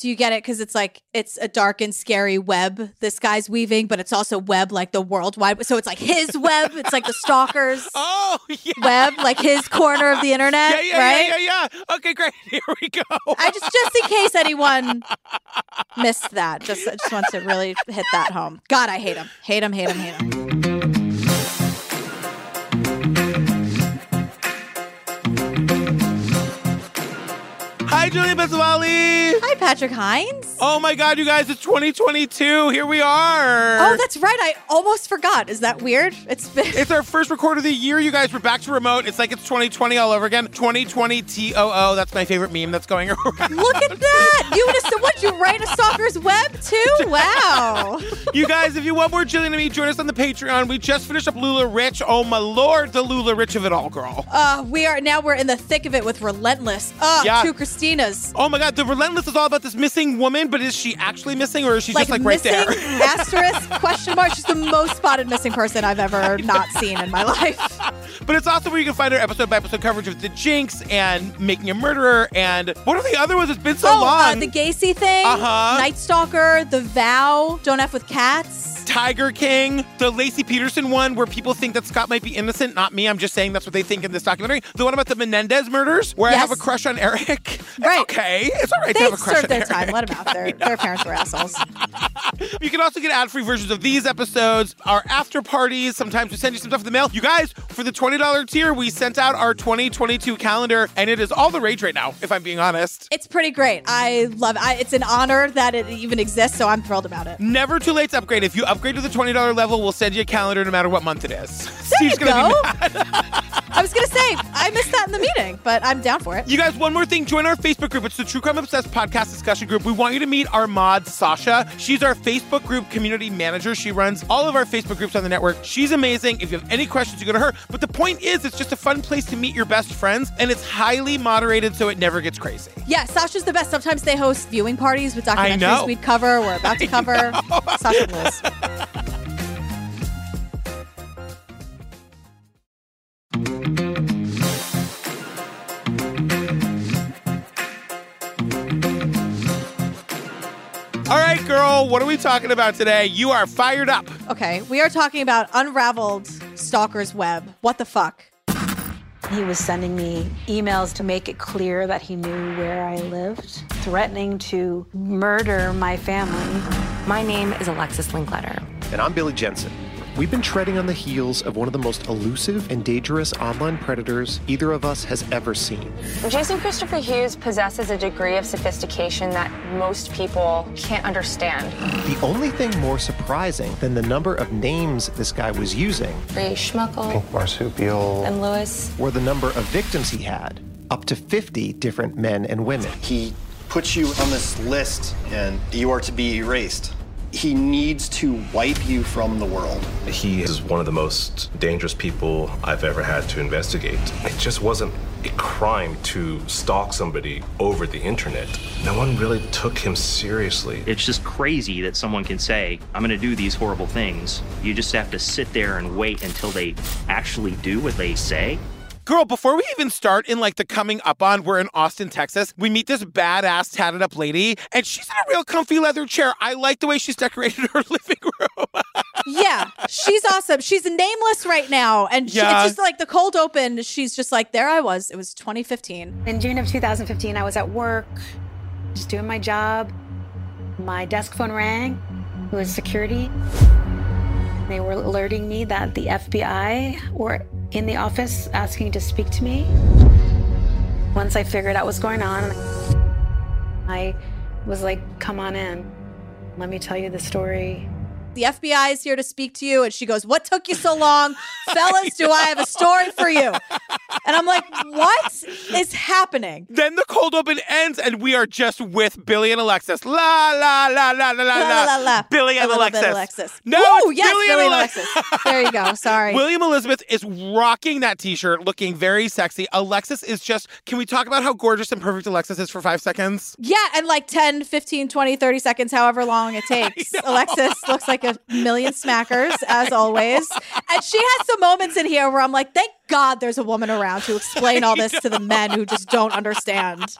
Do you get it? Because it's like it's a dark and scary web this guy's weaving, but it's also web like the worldwide. So it's like his web. It's like the stalkers Oh, yeah. web, like his corner of the internet, Yeah, yeah, right? yeah, yeah, yeah. Okay, great. Here we go. I just just in case anyone missed that, just just want to really hit that home. God, I hate him. Hate him. Hate him. Hate him. Hi, Gillian Pensavalle. Hi, Patrick Hinds. Oh my God, you guys, it's 2022. Here we are. Oh, that's right. I almost forgot. Is that weird? It's been It's our first record of the year, you guys. We're back to remote. It's like it's 2020 all over again. 2020 TOO. That's my favorite meme that's going around. Look at that! You would have what? You write a stalker's web too? Wow! you guys, if you want more Gillian and me, join us on the Patreon. We just finished up LuLaRich. Oh my lord, the LuLaRich of it all, girl. Uh, we are now we're in the thick of it with Relentless. Uh, Yeah. two Oh my god, the Relentless is all about this missing woman, but is she actually missing or is she Like, just like right missing there? asterisk question mark. She's the most spotted missing person I've ever not seen in my life. But it's also where you can find our episode by episode coverage of The Jinx and Making a Murderer and what are the other ones? It's been so oh, long. Uh, the Gacy thing. Uh-huh. Night Stalker. The Vow. Don't f with cats. Tiger King, the Laci Peterson one where people think that Scott might be innocent. Not me. I'm just saying that's what they think in this documentary. The one about the Menendez murders where I have a crush on Eric. It's Right. okay. It's all right to They have a crush on their time. Let them out. Their, their parents were assholes. You can also get ad-free versions of these episodes, our after parties. Sometimes we send you some stuff in the mail. You guys, for the $20 tier, we sent out our 2022 calendar, and it is all the rage right now, if I'm being honest. It's pretty great. I love it. I, it's an honor that it even exists, so I'm thrilled about it. Never too late to upgrade. If you upgrade to the $20 level, we'll send you a calendar no matter what month it is. Steve's you gonna go. I was gonna say I missed that in the meeting, but I'm down for it. You guys, one more thing. Join our Facebook group. It's the True Crime Obsessed podcast discussion group. We want you to meet our mod, Sasha. She's our Facebook group community manager. She runs all of our Facebook groups on the network. She's amazing. If you have any questions, you go to her. But the point is, it's just a fun place to meet your best friends, and it's highly moderated so it never gets crazy. Yeah, Sasha's the best. Sometimes they host viewing parties with documentaries we'd cover. We're about to cover. Sasha rules. Right, what are we talking about today? You are fired up. Okay, we are talking about unraveled stalker's web. What the fuck? He was sending me emails to make it clear that he knew where I lived, threatening to murder my family. My name is Alexis Linkletter. And I'm Billy Jensen. We've been treading on the heels of one of the most elusive and dangerous online predators either of us has ever seen. Jason Christopher Hughes possesses a degree of sophistication that most people can't understand. The only thing more surprising than the number of names this guy was using Ray Schmuckel marsupial and Lewis. were the number of victims he had, up to 50 different men and women. He puts you on this list and you are to be erased. He needs to wipe you from the world. He is one of the most dangerous people I've ever had to investigate. It just wasn't a crime to stalk somebody over the internet. No one really took him seriously. It's just crazy that someone can say, I'm going to do these horrible things. You just have to sit there and wait until they actually do what they say. Girl, before we even start in like the coming up on, we're in Austin, Texas. We meet this badass tatted up lady, and she's in a real comfy leather chair. I like the way she's decorated her living room. Yeah, she's awesome. She's nameless right now, and she, Yeah. it's just like the cold open. She's just like, there I was. It was 2015. In June of 2015, I was at work, just doing my job. My desk phone rang. It was security. They were alerting me that the FBI were in the office asking to speak to me. Once I figured out what's going on, I was like, come on in. Let me tell you the story. The FBI is here to speak to you. And she goes, What took you so long? Fellas, do I have a story for you? And I'm like, What is happening? then the cold open ends, and we are just with Billy and Alexis. La la la la la la La, la, la. Billy and Alexis. Alexis. No, it's yes, Billy, Billy and Alexis. Alexis. There you go. Sorry. William Elizabeth is rocking that t-shirt, looking very sexy. Alexis is just, can we talk about how gorgeous and perfect Alexis is for five seconds? Yeah, and like 10, 15, 20, 30 seconds, however long it takes. Alexis looks like a million smackers, as always. And she has some moments in here where I'm like, thank God there's a woman around to explain all this to the men who just don't understand.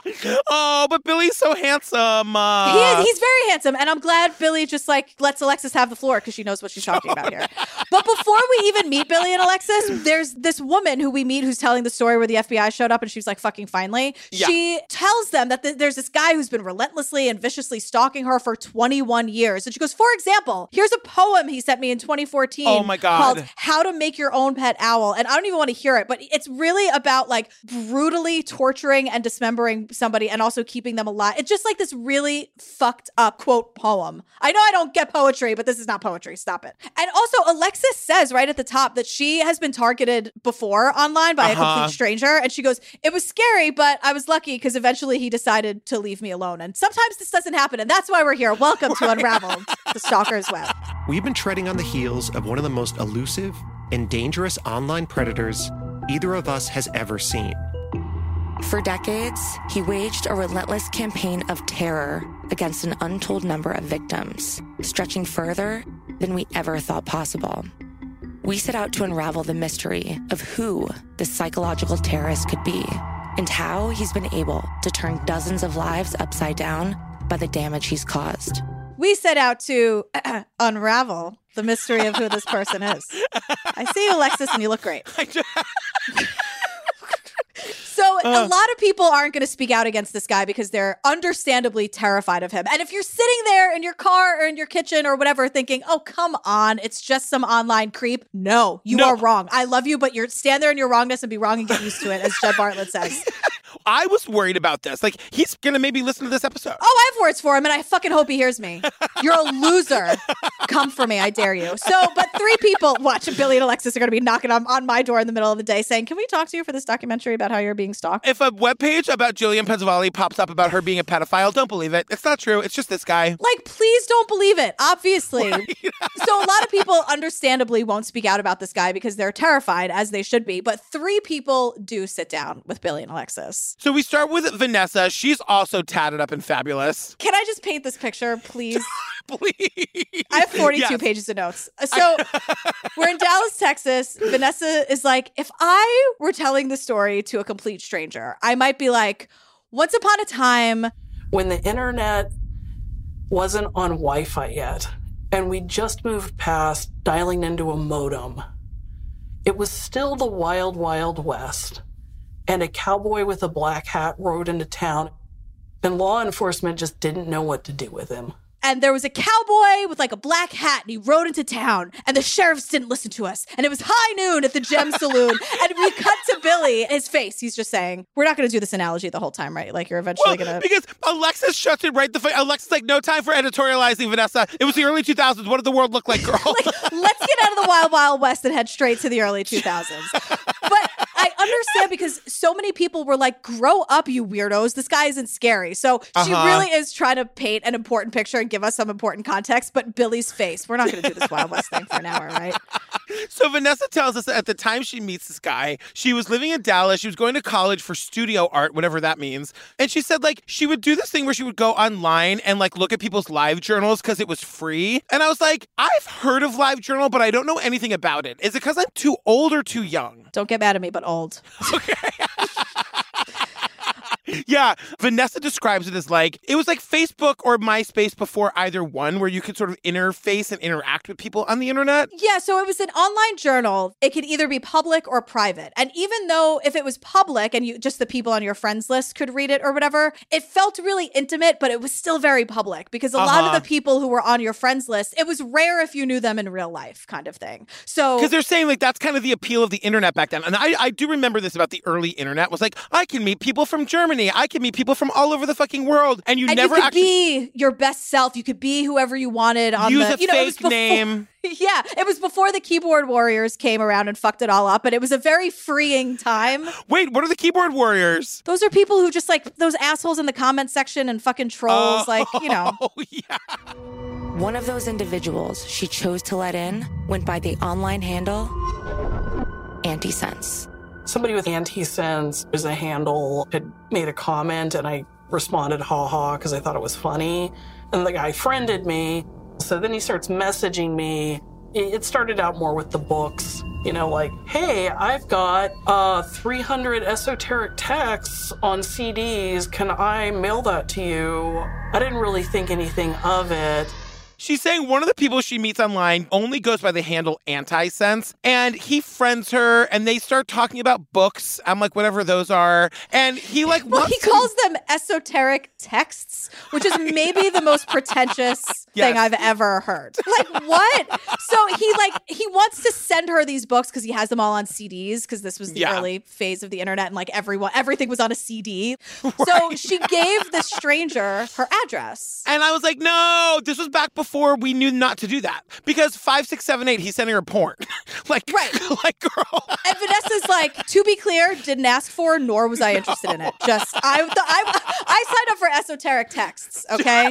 Oh, but Billy's so handsome. Uh, He is, he's very handsome, and I'm glad Billy just like lets Alexis have the floor because she knows what she's talking about here. But before we even meet Billy and Alexis, there's this woman who we meet who's telling the story where the FBI showed up and she's like, fucking finally. Yeah. She tells them that th- there's this guy who's been relentlessly and viciously stalking her for 21 years. And she goes, for example, here's a poem he sent me in 2014 Oh my God. called How to Make Your Own Pet Owl. And I don't even want to hear it, but it's really about like brutally torturing and dismembering somebody and also keeping them alive. It's just like this really fucked up quote poem. I know I don't get poetry, but this is not poetry. Stop it. And also, Alexis says right at the top that she has been targeted before online by a Uh-huh. complete stranger. And she goes, It was scary, but I was lucky because eventually he decided to leave me alone. And sometimes this doesn't happen. And that's why we're here. Welcome to Unraveled, the Stalker's Web. We've been treading on the heels of one of the most elusive and dangerous online predators either of us has ever seen. For decades, he waged a relentless campaign of terror against an untold number of victims, stretching further than we ever thought possible. We set out to unravel the mystery of who this psychological terrorist could be and how he's been able to turn dozens of lives upside down by the damage he's caused. We set out to unravel the mystery of who this person is. I see you, Alexis, and you look great. So a lot of people aren't going to speak out against this guy because they're understandably terrified of him. And if you're sitting there in your car or in your kitchen or whatever thinking, "Oh, come on, it's just some online creep." No, you No. are wrong. I love you, but you're stand there in your wrongness and be wrong and get used to it as Jed Bartlet says. I was worried about this. Like, he's going to maybe listen to this episode. Oh, I have words for him, and I fucking hope he hears me. You're a loser. Come for me, I dare you. So, but three people, watch Billy and Alexis are going to be knocking on, on my door in the middle of the day saying, Can we talk to you for this documentary about how you're being stalked? If a webpage about Gillian Pensavalle pops up about her being a pedophile, don't believe it. It's not true. It's just this guy. Like, please don't believe it, obviously. so, a lot of people understandably won't speak out about this guy because they're terrified, as they should be. But three people do sit down with Billy and Alexis. So we start with Vanessa. She's also tatted up and fabulous. Can I just paint this picture, please? Please. I have 42 Yes. pages of notes. So we're in Dallas, Texas. Vanessa is like, if I were telling the story to a complete stranger, I might be like, once upon a time, when the internet wasn't on Wi Fi yet, and we just moved past dialing into a modem, it was still the wild, wild west. And a cowboy with a black hat rode into town, and law enforcement just didn't know what to do with him. and there was a cowboy with like a black hat and he rode into town and the sheriffs didn't listen to us and it was high noon at the gem saloon and we cut to billy his face he's just saying we're not going to do this analogy the whole time right like you're eventually Well, going to because Alexis shuts it right the fa- Alexis like no time for editorializing Vanessa. It was the early 2000s. What did the world look like, girl? like, let's get out of the wild wild west and head straight to the early 2000s but i understand because so many people were like grow up you weirdos. This guy isn't scary. So she Uh-huh. really is trying to paint an important picture and give us some important context but billy's face we're not going to do this wild west thing for an hour right So Vanessa tells us that at the time she meets this guy, she was living in Dallas. She was going to college for studio art, whatever that means. And she said like she would do this thing where she would go online and like look at people's live journals because it was free. And I was like, I've heard of live journal, but I don't know anything about it. Is it because I'm too old or too young? don't get mad at me but old Yeah, Vanessa describes it as like it was like Facebook or MySpace before either one, where you could sort of interface and interact with people on the internet. Yeah, so it was an online journal. It could either be public or private. And even though if it was public and you just the people on your friends list could read it or whatever, it felt really intimate, but it was still very public because a lot of Uh-huh. the people who were on your friends list, it was rare if you knew them in real life kind of thing. So Because they're saying like that's kind of the appeal of the internet back then. And I, I do remember this about the early internet was like, I can meet people from Germany. I can meet people from all over the fucking world. And you and never you could actually be your best self. You could be whoever you wanted on use the a you know, it was fake before- name. yeah, it was before the keyboard warriors came around and fucked it all up, but it was a very freeing time. Wait, what are the keyboard warriors? Those are people who just like those assholes in the comment section and fucking trolls, like, you know. Oh, oh yeah. One of those individuals she chose to let in went by the online handle Anti-Sense. Somebody with anti-sense as a handle had made a comment, and I responded ha ha because I thought it was funny. And the guy friended me. So then he starts messaging me it started out more with the books. You know, like, hey, I've got uh, 300 esoteric texts on CDs. Can I mail that to you? I didn't really think anything of it. She's saying one of the people she meets online only goes by the handle anti-sense, and he friends her, and they start talking about books. I'm like, whatever those are, and he like Well, he to- calls them esoteric texts, which is maybe the most pretentious thing I've ever heard. Like what? So he like he wants to send her these books because he has them all on CDs because this was the Yeah. early phase of the internet and like everyone everything was on a CD. So she gave this stranger her address. And I was like, no, this was back before we knew not to do that. Because five, six, seven, eight, he's sending her porn. like, Right. like, girl. And Vanessa's like, to be clear, didn't ask for, nor was I interested in it. Just I, I, I signed up for esoteric texts. Okay.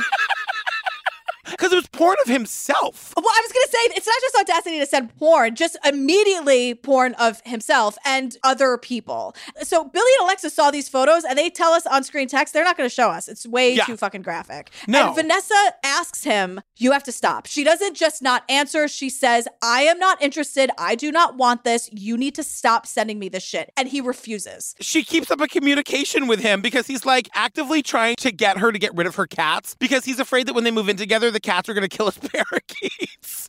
Because it was porn of himself. Well, I was gonna say it's not just audacity to send porn, just immediately porn of himself and other people. So Billy and Alexa saw these photos and they tell us on screen text they're not gonna show us. It's way Yeah. too fucking graphic. No. And Vanessa asks him, You have to stop. She doesn't just not answer, she says, I am not interested. I do not want this. You need to stop sending me this shit. And he refuses. She keeps up a communication with him because he's like actively trying to get her to get rid of her cats because he's afraid that when they move in together, the cats are going to kill his parakeets.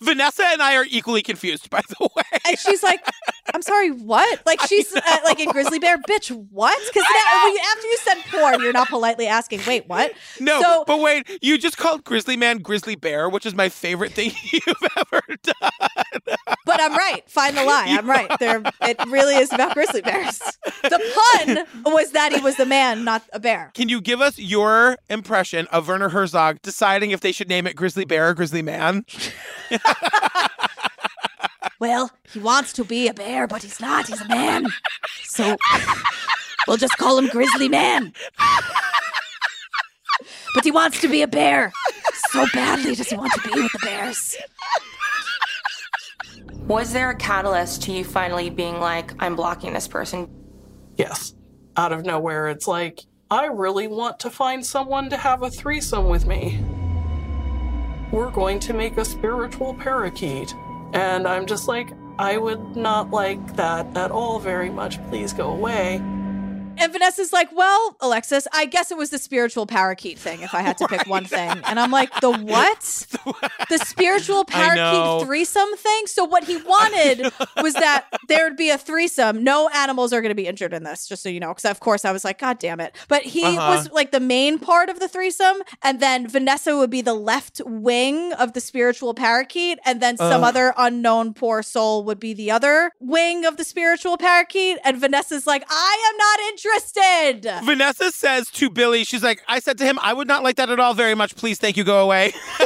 Vanessa and I are equally confused, by the way. And she's like, I'm sorry, what? Like she's uh, like in Grizzly Bear, bitch, what? Because now when you, after you send porn, you're not politely asking, wait, what? No, So but wait, you just called Grizzly Man Grizzly Bear, which is my favorite thing you've ever done. But I'm right. Find the lie. I'm right. There, it really is about grizzly bears. The pun was that he was the man, not a bear. Can you give us your impression of Werner Herzog deciding if they should name it Grizzly Bear or Grizzly Man? Well, he wants to be a bear, but he's not. He's a man. So we'll just call him Grizzly Man. But he wants to be a bear. So badly does he want to be with the bears. Was there a catalyst to you finally being like, I'm blocking this person? Yes. Out of nowhere, it's like, I really want to find someone to have a threesome with me. We're going to make a spiritual parakeet. And I'm just like, I would not like that at all very much. Please go away. And Vanessa's like, well, Alexis, I guess it was the spiritual parakeet thing if I had to pick one thing. And I'm like, the what? the spiritual parakeet threesome thing? So what he wanted was that there would be a threesome. No animals are going to be injured in this, just so you know. Because of course I was like, God damn it. But he Uh-huh. was like the main part of the threesome. And then Vanessa would be the left wing of the spiritual parakeet. And then some other unknown poor soul would be the other wing of the spiritual parakeet. And Vanessa's like, I am not interested. Vanessa says to Billy, she's like, I said to him, I would not like that at all very much. Please, thank you, go away.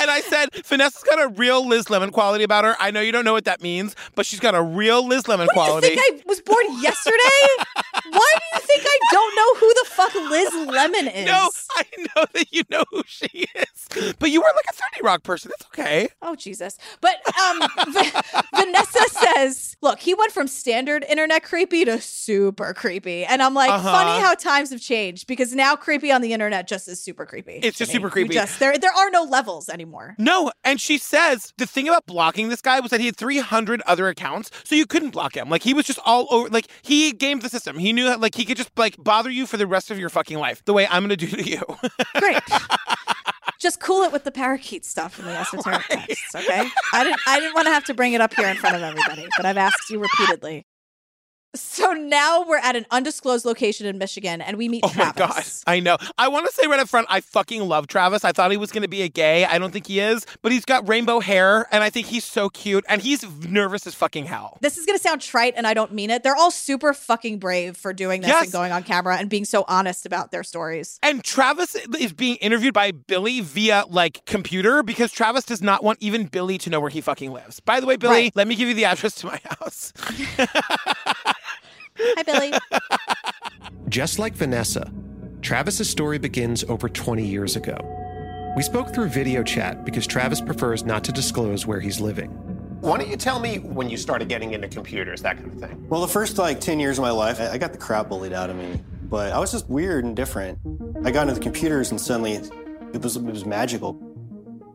and I said, Vanessa's got a real Liz Lemon quality about her. I know you don't know what that means, but she's got a real Liz Lemon What do you quality. think I was born yesterday? Why do you think I don't know who the fuck Liz Lemon is? no, I know that you know who she is, but you are like a 30 Rock person. That's okay. Oh Jesus! But um, Vanessa says, "Look, he went from standard internet creepy to super creepy," and I'm like, Uh-huh. "Funny how times have changed because now creepy on the internet just is super creepy. It's just me. super You creepy. Just there, there are no levels anymore. No, and she says the thing about blocking this guy was that he had 300 other accounts, so you couldn't block him. Like he was just all over. Like he gamed the system. He knew that like he could just like bother you for the rest of your fucking life, the way I'm gonna do to you. Great." Just cool it with the parakeet stuff in the esoteric texts, okay? I didn't I didn't want to have to bring it up here in front of everybody, but I've asked you repeatedly. So now we're at an undisclosed location in Michigan and we meet Travis. oh my god, I know. I want to say right up front, I fucking love Travis. I thought he was gonna be a gay. I don't think he is, but he's got rainbow hair, and I think he's so cute, and he's nervous as fucking hell. This is going to sound trite and I don't mean it. They're all super fucking brave for doing this Yes. and going on camera and being so honest about their stories. And Travis is being interviewed by Billy via like computer because Travis does not want even Billy to know where he fucking lives. By the way, Billy, Right. let me give you the address to my house. Hi, Billy. Just like Vanessa, Travis's story begins over 20 years ago. We spoke through video chat because Travis prefers not to disclose where he's living. Why don't you tell me when you started getting into computers, that kind of thing? Well, the first like 10 years of my life, I I got the crap bullied out of me. But I was just weird and different. I got into the computers and suddenly it was, it was magical.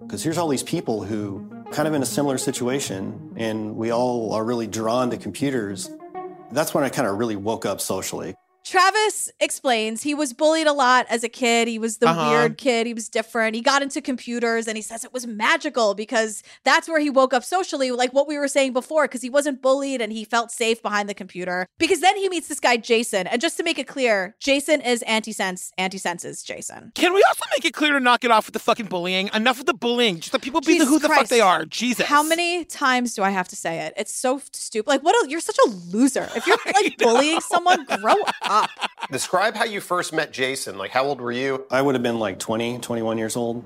Because here's all these people who kind of in a similar situation and we all are really drawn to computers, that's when I kind of really woke up socially. Travis explains he was bullied a lot as a kid. He was the Uh-huh. weird kid. He was different. He got into computers and he says it was magical because that's where he woke up socially, like what we were saying before, because he wasn't bullied and he felt safe behind the computer. Because then he meets this guy, Jason. And just to make it clear, Jason is anti-sense, anti-senses Jason. Can we also make it clear to knock it off with the fucking bullying? Enough with the bullying. Just let people be the, Jesus who the fuck they are. Jesus. How many times do I have to say it? It's so stupid. Like, what? A, you're such a loser. If you're like bullying someone, grow up. Describe how you first met Jason. Like, how old were you? I would have been like 20, 21 years old,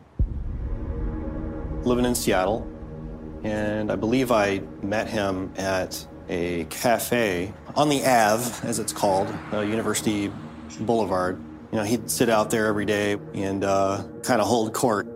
living in Seattle. And I believe I met him at a cafe on the Ave, as it's called, uh, University Boulevard. You know, he'd sit out there every day and uh, kind of hold court.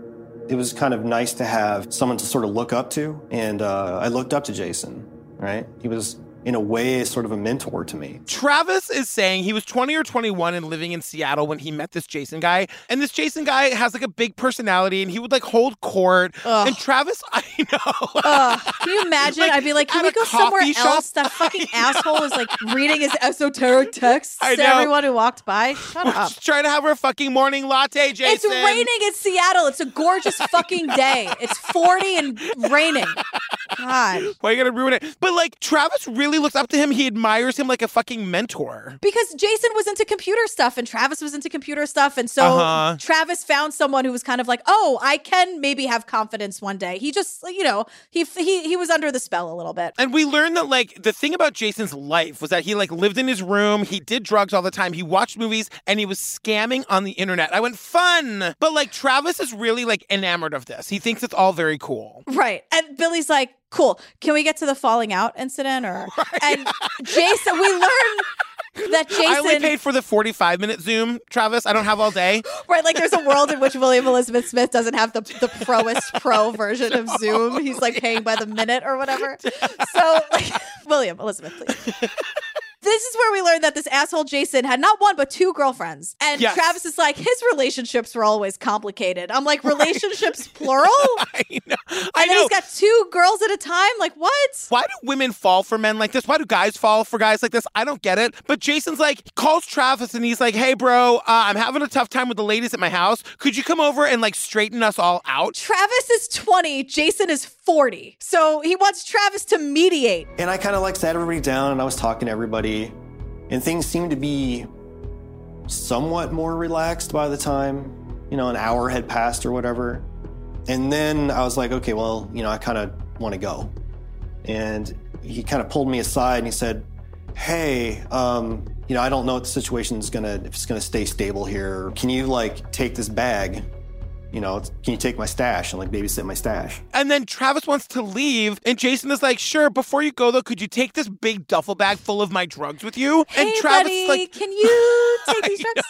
It was kind of nice to have someone to sort of look up to. And uh, I looked up to Jason, right? He was, in a way, sort of a mentor to me. Travis is saying he was 20 or 21 and living in Seattle when he met this Jason guy. And this Jason guy has like a big personality and he would like hold court. And Travis, I know. Ugh. Can you imagine? Like, I'd be like, can we go somewhere shop? else? That fucking asshole is like reading his esoteric texts I to everyone who walked by. Shut up. Trying to have her fucking morning latte, Jason. It's raining in Seattle. It's a gorgeous fucking day. It's 40 and raining. God. Why you gotta ruin it? But like Travis really looks up to him. He admires him like a fucking mentor. Because Jason was into computer stuff and Travis was into computer stuff. And so Uh-huh. Travis found someone who was kind of like, oh, I can maybe have confidence one day. He just, you know, he he he was under the spell a little bit. And we learned that like the thing about Jason's life was that he like lived in his room, he did drugs all the time, he watched movies, and he was scamming on the internet. I went fun, but like Travis is really like enamored of this. He thinks it's all very cool. Right. And Billy's like, cool. Can we get to the falling out incident? Or and Jason, we learn that Jason I only paid for the forty-five minute Zoom, Travis. I don't have all day. Right, like there's a world in which William Elizabeth Smith doesn't have the the proest pro version of Zoom. He's like paying by the minute or whatever. So, like, William Elizabeth, please. This is where we learned that this asshole Jason had not one but two girlfriends, and Yes. Travis is like his relationships were always complicated. I'm like relationships plural, I know. and I know. he's got two girls at a time. Like what? Why do women fall for men like this? Why do guys fall for guys like this? I don't get it. But Jason's like, calls Travis and he's like, hey, bro, uh, I'm having a tough time with the ladies at my house. Could you come over and like straighten us all out? Travis is 20, Jason is 40, so he wants Travis to mediate. And I kind of like sat everybody down and I was talking to everybody, and things seemed to be somewhat more relaxed by the time, you know, an hour had passed or whatever. And then I was like, okay, well, you know, I kind of want to go. And he kind of pulled me aside and he said, hey, um, you know, I don't know if the situation is gonna, if it's gonna stay stable here. Can you like take this bag? You know, can you take my stash and like babysit my stash? And then Travis wants to leave, and Jason is like, "Sure, before you go though, could you take this big duffel bag full of my drugs with you?" and Travis buddy, is like, can you take these drugs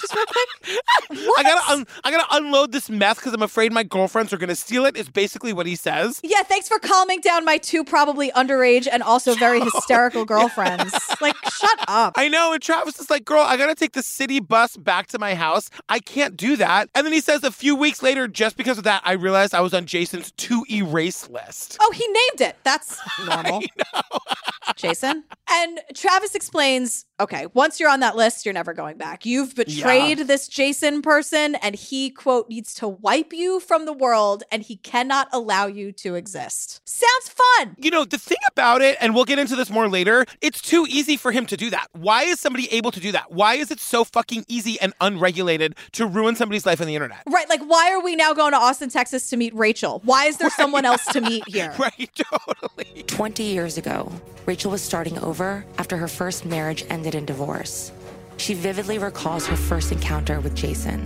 just real quick? "I gotta, un- I gotta unload this meth because I'm afraid my girlfriends are gonna steal it." Is basically what he says. Yeah, thanks for calming down my two probably underage and also very hysterical girlfriends. Like, shut up. I know, and Travis is like, "Girl, I gotta take the city bus back to my house. I can't do that." And then he says, a few weeks later, just because of that, I realized I was on Jason's to erase list. Oh, he named it. That's normal. Jason. And Travis explains okay, once you're on that list, you're never going back. You've betrayed this Jason person, and he, quote, needs to wipe you from the world, and he cannot allow you to exist. Sounds fun. You know, the thing about it, and we'll get into this more later, it's too easy for him to do that. Why is somebody able to do that? Why is it so fucking easy and unregulated to ruin somebody's life on the internet? Right, like why are we now going to Austin, Texas to meet Rachel? Why is there someone else to meet here? Right, totally. 20 years ago, Rachel was starting over after her first marriage ended in divorce. She vividly recalls her first encounter with Jason.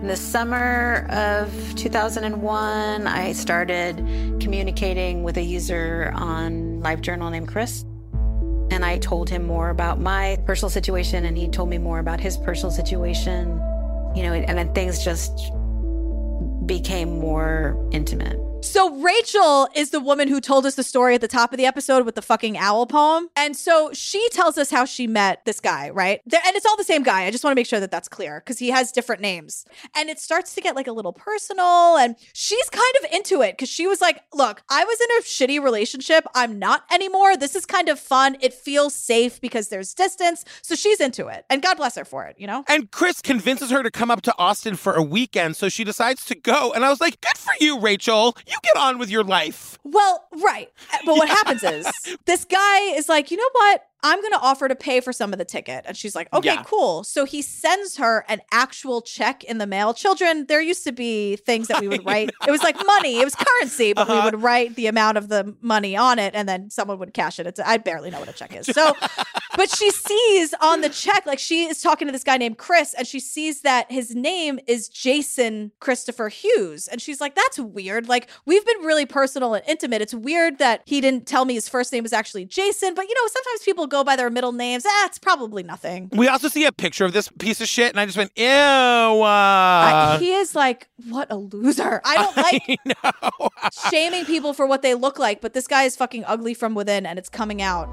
In the summer of 2001, I started communicating with a user on LiveJournal named Chris. And I told him more about my personal situation, and he told me more about his personal situation. You know, and then things just became more intimate. So Rachel is the woman who told us the story at the top of the episode with the fucking owl poem. And so she tells us how she met this guy, right? And it's all the same guy. I just want to make sure that that's clear because he has different names. And it starts to get like a little personal and she's kind of into it because she was like, "Look, I was in a shitty relationship. I'm not anymore. This is kind of fun. It feels safe because there's distance." So she's into it. And God bless her for it, you know? And Chris convinces her to come up to Austin for a weekend, so she decides to go. And I was like, good for you, Rachel. You get on with your life. Well, right. But what happens is this guy is like, you know what? I'm going to offer to pay for some of the ticket. And she's like, okay, Yeah. cool. So he sends her an actual check in the mail. Children, there used to be things that we would write. It was like money, it was currency, but we Uh-huh. would write the amount of the money on it and then someone would cash it. It's, I barely know what a check is. So, but she sees on the check, like she is talking to this guy named Chris, and she sees that his name is Jason Christopher Hughes. And she's like, that's weird. Like, we've been really personal and intimate. It's weird that he didn't tell me his first name was actually Jason, but you know, sometimes people go by their middle names. Ah, it's probably nothing. We also see a picture of this piece of shit, and I just went, ew. Uh, Uh, he is like, what a loser. I don't like shaming people for what they look like, but this guy is fucking ugly from within and it's coming out.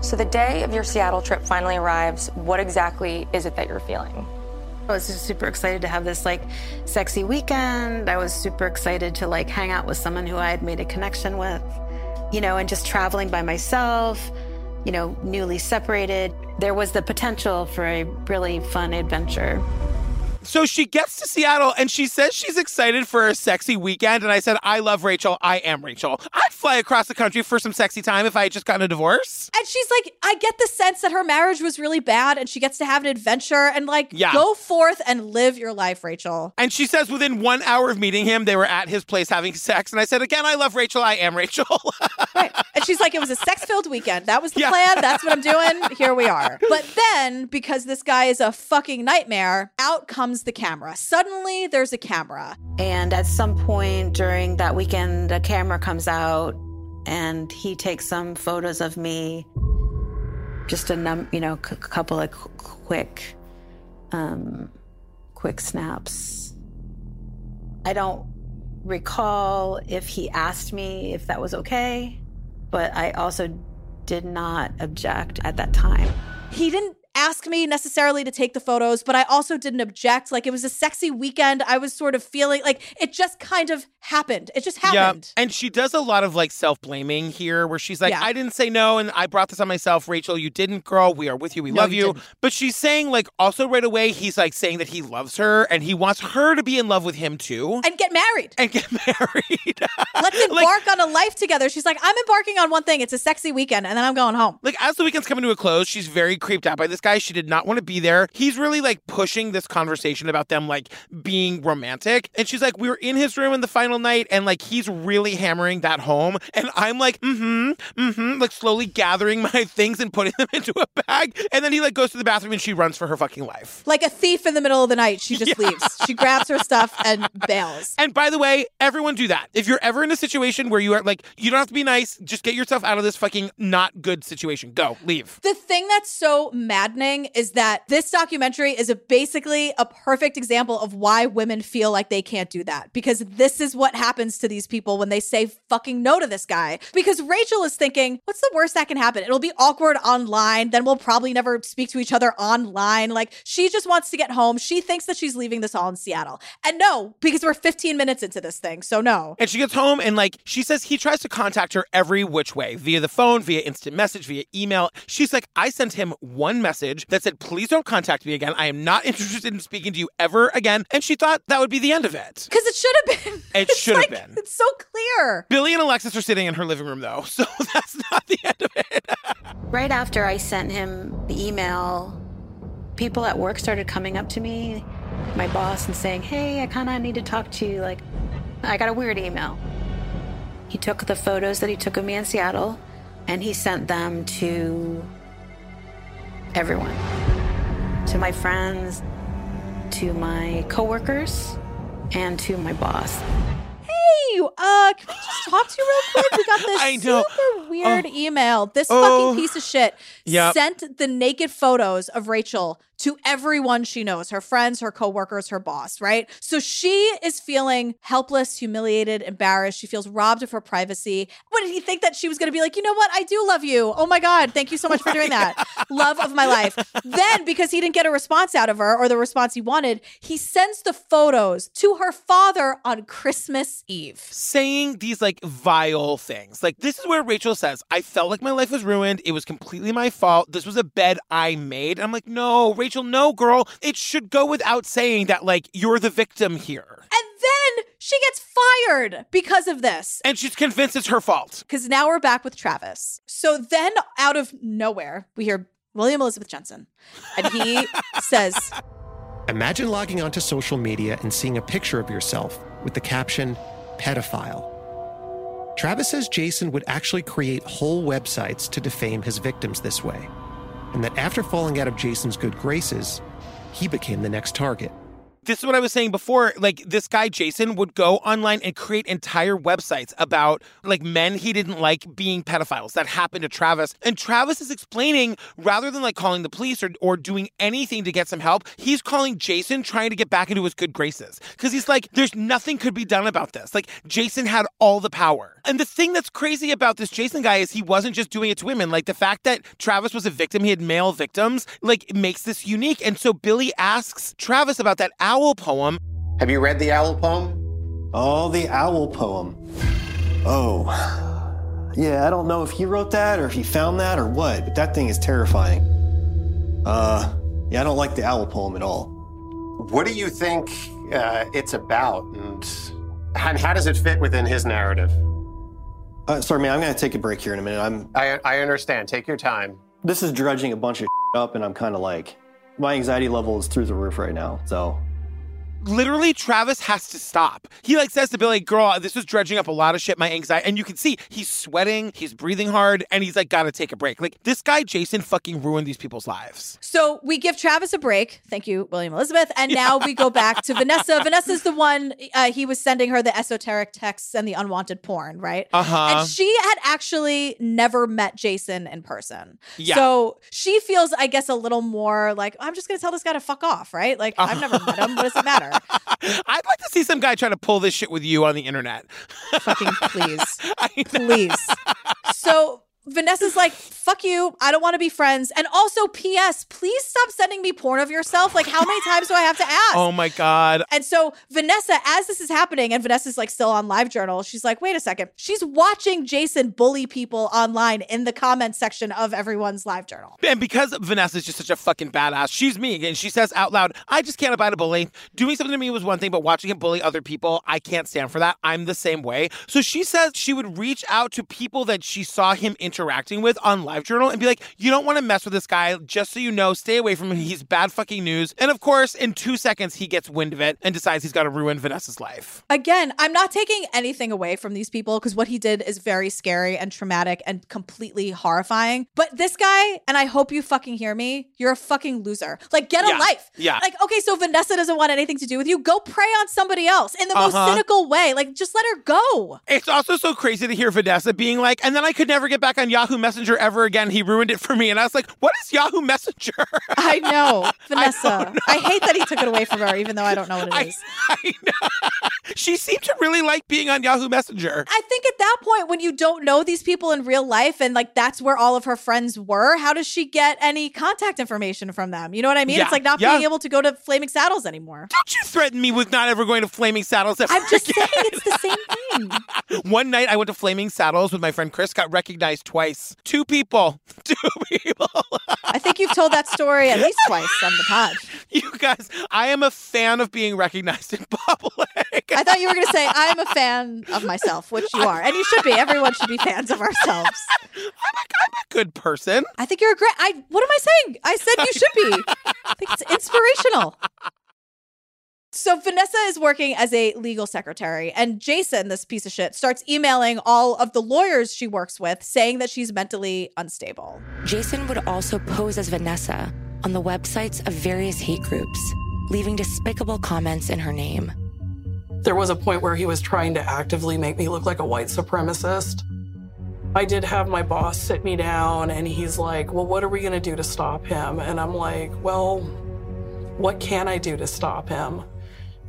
So the day of your Seattle trip finally arrives, what exactly is it that you're feeling? I was just super excited to have this like sexy weekend. I was super excited to like hang out with someone who I had made a connection with, you know, and just traveling by myself, you know, newly separated. There was the potential for a really fun adventure. So she gets to Seattle and she says she's excited for a sexy weekend. And I said, I love Rachel. I am Rachel. I'd fly across the country for some sexy time if I had just gotten a divorce. And she's like, I get the sense that her marriage was really bad and she gets to have an adventure and like Yeah. go forth and live your life, Rachel. And she says within one hour of meeting him, they were at his place having sex. And I said, again, I love Rachel. I am Rachel. right. And she's like, it was a sex filled weekend. That was the Yeah. plan. That's what I'm doing. Here we are. But then, because this guy is a fucking nightmare, out comes the camera. Suddenly, there's a camera. And at some point during that weekend, a camera comes out and he takes some photos of me. Just a num, you know, a couple of qu- quick, um, quick snaps. I don't recall if he asked me if that was okay, but I also did not object at that time. He didn't ask me necessarily to take the photos, but I also didn't object. Like, it was a sexy weekend. I was sort of feeling like it just kind of happened. It just happened. And she does a lot of like self blaming here where she's like, Yeah. I didn't say no and I brought this on myself. Rachel, you didn't, girl. We are with you. We No, love you didn't. But she's saying, like, also right away, he's like saying that he loves her and he wants her to be in love with him too. And get married. And get married. Let's embark on a life together. She's like, I'm embarking on one thing. It's a sexy weekend, and then I'm going home. Like as the weekend's coming to a close, she's very creeped out by this guy. She did not want to be there. He's really like pushing this conversation about them like being romantic. And she's like, we were in his room in the final night, and like he's really hammering that home. And I'm like, mm-hmm, mm-hmm, like slowly gathering my things and putting them into a bag. And then he like goes to the bathroom and she runs for her fucking life. Like a thief in the middle of the night, she just leaves. She grabs her stuff and bails. And by the way, everyone do that. If you're ever in a situation where you are like, you don't have to be nice, just get yourself out of this fucking not good situation. Go, leave. The thing that's so is that this documentary is a basically a perfect example of why women feel like they can't do that. Because this is what happens to these people when they say fucking no to this guy. Because Rachel is thinking, what's the worst that can happen? It'll be awkward online. Then we'll probably never speak to each other online. Like she just wants to get home. She thinks that she's leaving this all in Seattle. And no, because we're 15 minutes into this thing. So no. And she gets home and like she says he tries to contact her every which way via the phone, via instant message, via email. She's like, I sent him one message that said, please don't contact me again. I am not interested in speaking to you ever again. And she thought that would be the end of it. Because it should have been. It should have been. It's so clear. Billy and Alexis are sitting in her living room though, so that's not the end of it. Right after I sent him the email, people at work started coming up to me, my boss, and saying, Hey, I kind of need to talk to you. Like, I got a weird email. He took the photos that he took of me in Seattle and he sent them to everyone to my friends, to my coworkers, and to my boss. Hey, uh, can we just talk to you real quick? We got this I know. super weird email. This Oh. fucking piece of shit Yep. sent the naked photos of Rachel to everyone she knows her friends, her coworkers, her boss, right? So she is feeling helpless, humiliated, embarrassed. She feels robbed of her privacy. What did he think that she was going to be like, you know what? I do love you. Oh my God. Thank you so much for doing that. love of my life. Then, because he didn't get a response out of her or the response he wanted, he sends the photos to her father on Christmas Eve. saying these like vile things. Like this is where Rachel says, "I felt like my life was ruined. It was completely my fault. This was a bed I made." And I'm like, "No, Rachel, no, girl. It should go without saying that like you're the victim here." And then she gets fired because of this. And she's convinced it's her fault. Because now we're back with Travis. So then, out of nowhere, we hear William Elizabeth Jensen. And he says, Imagine logging onto social media and seeing a picture of yourself with the caption, pedophile. Travis says Jason would actually create whole websites to defame his victims this way, and that after falling out of Jason's good graces, he became the next target. This is what I was saying before. Like this guy Jason would go online and create entire websites about like men he didn't like being pedophiles. That happened to Travis. And Travis is explaining rather than like calling the police or, or doing anything to get some help, he's calling Jason trying to get back into his good graces. Cause he's like, there's nothing could be done about this. Like Jason had all the power. And the thing that's crazy about this Jason guy is he wasn't just doing it to women. Like the fact that Travis was a victim, he had male victims, like makes this unique. And so Billy asks Travis about that owl poem. Have you read the owl poem? Oh, the owl poem. Oh. Yeah, I don't know if he wrote that or if he found that or what, but that thing is terrifying. Uh, yeah, I don't like the owl poem at all. What do you think uh, it's about, and, and how does it fit within his narrative? Uh, sorry, man, I'm gonna take a break here in a minute. I'm. I, I understand. Take your time. This is dredging a bunch of up, and I'm kind of like, my anxiety level is through the roof right now. So literally Travis has to stop. He like says to Billy, "Girl, this is dredging up a lot of shit, my anxiety." And you can see he's sweating, he's breathing hard, and he's like, "Got to take a break." Like this guy Jason fucking ruined these people's lives. So we give Travis a break. Thank you, William Elizabeth. And now we go back to Vanessa. Vanessa's the one uh, he was sending her the esoteric texts and the unwanted porn, right? Uh huh. And she had actually never met Jason in person. Yeah. So she feels, I guess, a little more like, I'm just going to tell this guy to fuck off, right? Like, I've never met him. What does it matter? I'd like to see some guy try to pull this shit with you on the internet. Fucking please. please. So Vanessa's like, fuck you. I don't want to be friends. And also, P.S., please stop sending me porn of yourself. Like, how many times do I have to ask? Oh my God. And so Vanessa, as this is happening, and Vanessa's like still on live journal, she's like, wait a second. She's watching Jason bully people online in the comment section of everyone's live journal. And because Vanessa's just such a fucking badass, she's me. And she says out loud, I just can't abide a bully. Doing something to me was one thing, but watching him bully other people, I can't stand for that. I'm the same way. So she says she would reach out to people that she saw him interacting with on LiveJournal and be like, you don't want to mess with this guy. Just so you know, stay away from him. He's bad fucking news. And of course, in two seconds, he gets wind of it and decides he's got to ruin Vanessa's life. Again, I'm not taking anything away from these people because what he did is very scary and traumatic and completely horrifying. But this guy, and I hope you fucking hear me, you're a fucking loser. Like, get Yeah. a life. Yeah. Like, okay, so Vanessa doesn't want anything to do with you. Go prey on somebody else in the most Uh-huh. cynical way. Like, just let her go. It's also so crazy to hear Vanessa being like, and then I could never get back on Yahoo Messenger ever again. He ruined it for me. And I was like, what is Yahoo Messenger? I know, Vanessa. I, hate that he took it away from her, even though I don't know what it is. she seemed to really like being on Yahoo Messenger. I think at that point, when you don't know these people in real life and like that's where all of her friends were, how does she get any contact information from them? You know what I mean? Yeah, It's like not yeah. being able to go to Flaming Saddles anymore. Don't you threaten me with not ever going to Flaming Saddles I'm just again. saying it's the same thing. One night I went to Flaming Saddles with my friend Chris, got recognized twice. Two people. Two people. I think you've told that story at least twice on the pod. You guys, I am a fan of being recognized in public. I thought you were going to say, I'm a fan of myself, which you are. And you should be. Everyone should be fans of ourselves. I'm a good person. I think you're a great. I. What am I saying? I said you should be. I think it's inspirational. So Vanessa is working as a legal secretary, and Jason, this piece of shit, starts emailing all of the lawyers she works with, saying that she's mentally unstable. Jason would also pose as Vanessa on the websites of various hate groups, leaving despicable comments in her name. There was a point where he was trying to actively make me look like a white supremacist. I did have my boss sit me down and he's like, Well, what are we going to do to stop him? And I'm like, Well, What can I do to stop him?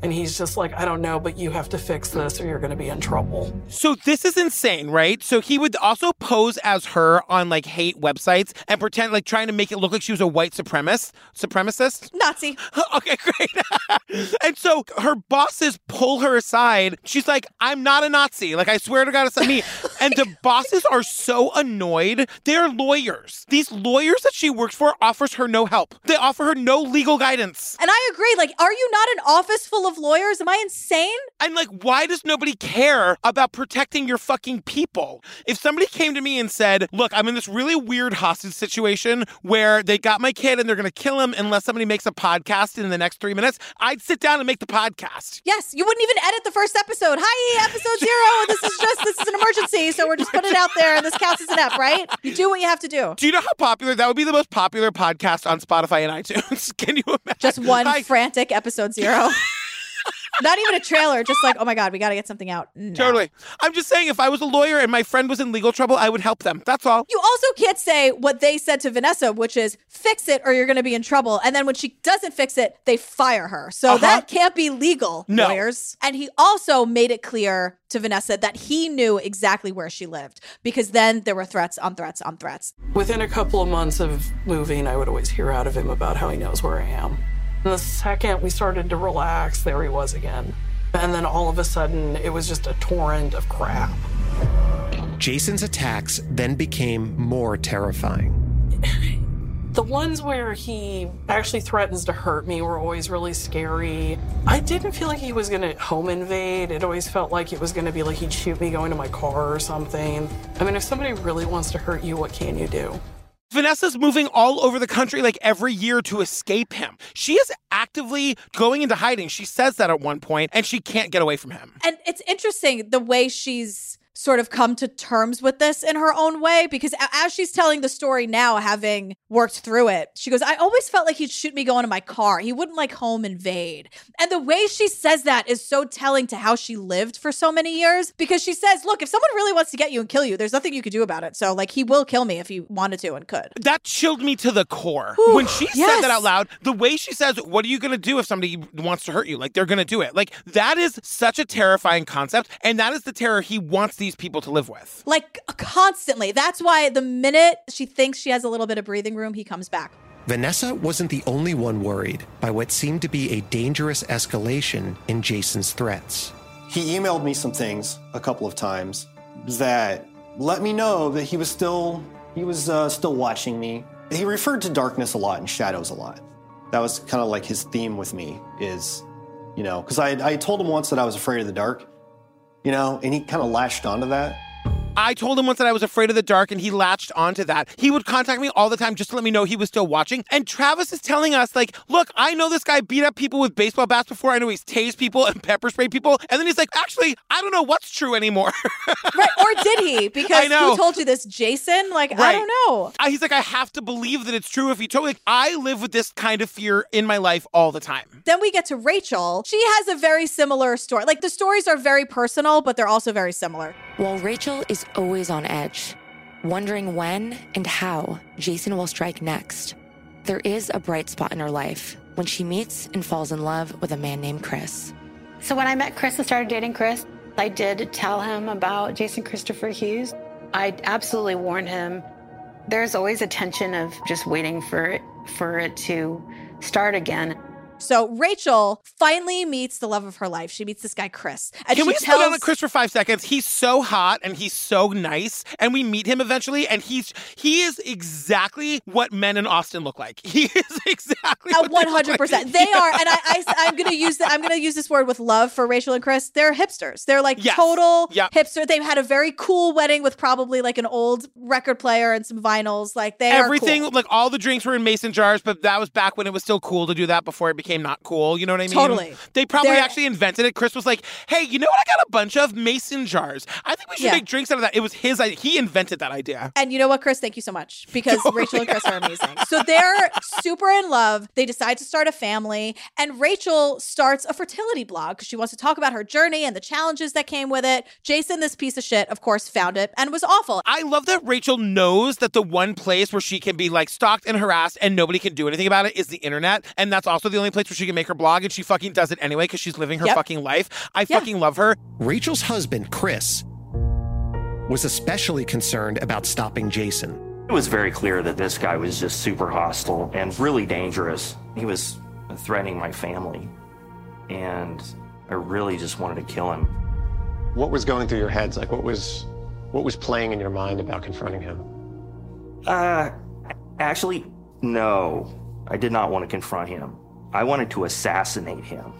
And he's just like, I don't know, but you have to fix this or you're going to be in trouble. So this is insane, right? So he would also pose as her on like hate websites and pretend like trying to make it look like she was a white supremacist, supremacist. Nazi. okay, great. and so her bosses pull her aside. She's like, "I'm not a Nazi. Like I swear to God, it's not me." and the bosses are so annoyed. They're lawyers. These lawyers that she works for offers her no help. They offer her no legal guidance. And I agree. Like, are you not an office full of lawyers? Am I insane? I'm like, why does nobody care about protecting your fucking people? If somebody came to me and said, look, I'm in this really weird hostage situation where they got my kid and they're going to kill him unless somebody makes a podcast in the next three minutes, I'd sit down and make the podcast. Yes, you wouldn't even edit the first episode. Hi, episode zero. This is just, this is an emergency. So we're just putting it out there and this counts as an ep, right? You do what you have to do. Do you know how popular that would be the most popular podcast on Spotify and iTunes? Can you imagine? Just one I- frantic episode zero. Not even a trailer, just like, oh my God, we got to get something out. No. Totally. I'm just saying, if I was a lawyer and my friend was in legal trouble, I would help them. That's all. You also can't say what they said to Vanessa, which is fix it or you're going to be in trouble. And then when she doesn't fix it, they fire her. So Uh-huh. that can't be legal, No. lawyers. And he also made it clear to Vanessa that he knew exactly where she lived because then there were threats on threats on threats. Within a couple of months of moving, I would always hear out of him about how he knows where I am. And the second we started to relax, there he was again. And then all of a sudden, it was just a torrent of crap. Jason's attacks then became more terrifying. The ones where he actually threatens to hurt me were always really scary. I didn't feel like he was gonna home invade. It always felt like it was gonna be like he'd shoot me going to my car or something. I mean, if somebody really wants to hurt you, what can you do? Vanessa's moving all over the country like every year to escape him. She is actively going into hiding. She says that at one point, and she can't get away from him. And it's interesting the way she's sort of come to terms with this in her own way because as she's telling the story now having worked through it she goes i always felt like he'd shoot me going to my car he wouldn't like home invade and the way she says that is so telling to how she lived for so many years because she says look if someone really wants to get you and kill you there's nothing you could do about it so like he will kill me if he wanted to and could That chilled me to the core. Whew, when she said that out loud, the way she says, What are you going to do if somebody wants to hurt you? Like, they're going to do it. Like, that is such a terrifying concept. And that is the terror he wants these people to live with. like constantly that's why the minute she thinks she has a little bit of breathing room he comes back Vanessa wasn't the only one worried by what seemed to be a dangerous escalation in Jason's threats. He emailed me some things a couple of times that let me know that he was still he was uh, still watching me. He referred to darkness a lot and shadows a lot. That was kind of like his theme with me is, you know, because I I told him once that I was afraid of the dark, you know, and he kind of latched onto that. I told him once that I was afraid of the dark, and he latched onto that. He would contact me all the time just to let me know he was still watching. And Travis is telling us, like, look, I know this guy beat up people with baseball bats before. I know he's tased people and pepper sprayed people. And then he's like, actually, I don't know what's true anymore. right or did he because I know. who told you this jason like i don't know he's like, I have to believe that it's true if he told me. Like, I live with this kind of fear in my life all the time. Then we get to Rachel. She has a very similar story. Like the stories are very personal, but they're also very similar. While Rachel is always on edge, wondering when and how Jason will strike next, there is a bright spot in her life when she meets and falls in love with a man named Chris. So when I met Chris and started dating Chris, I did tell him about Jason Christopher Hughes. I absolutely warned him. There's always a tension of just waiting for it for it to start again. So Rachel finally meets the love of her life. She meets this guy Chris, and Can we slow tells down on Chris for five seconds? He's so hot and he's so nice, and we meet him eventually, and he's he is exactly what men in Austin look like. He is exactly one hundred percent. They are, and I, I am gonna use the, I'm gonna use this word with love for Rachel and Chris. They're hipsters. They're like Yes. total Yep. hipster. They've had a very cool wedding with probably like an old record player and some vinyls. Like they are Everything, cool. like all the drinks were in mason jars, but that was back when it was still cool to do that before it became not cool. You know what I mean? Totally. They probably They're- actually invented it. Chris was like, hey, you know what? I got a bunch of mason jars. I think we should Yeah. make drinks out of that. It was his idea. He invented that idea. And you know what, Chris? Thank you so much because Rachel and Chris are amazing. So they're super in love. They decide to start a family, and Rachel starts a fertility blog because she wants to talk about her journey and the challenges that came with it. Jason, this piece of shit, of course, found it and was awful. I love that Rachel knows that the one place where she can be like stalked and harassed and nobody can do anything about it is the internet. And that's also the only place where she can make her blog. And she fucking does it anyway because she's living her Yep. fucking life. I Yeah. fucking love her. Rachel's husband, Chris, was especially concerned about stopping Jason. It was very clear that this guy was just super hostile and really dangerous. He was threatening my family, and I really just wanted to kill him. What was going through your heads? Like, what was, what was playing in your mind about confronting him? Uh, actually, no. I did not want to confront him. I wanted to assassinate him.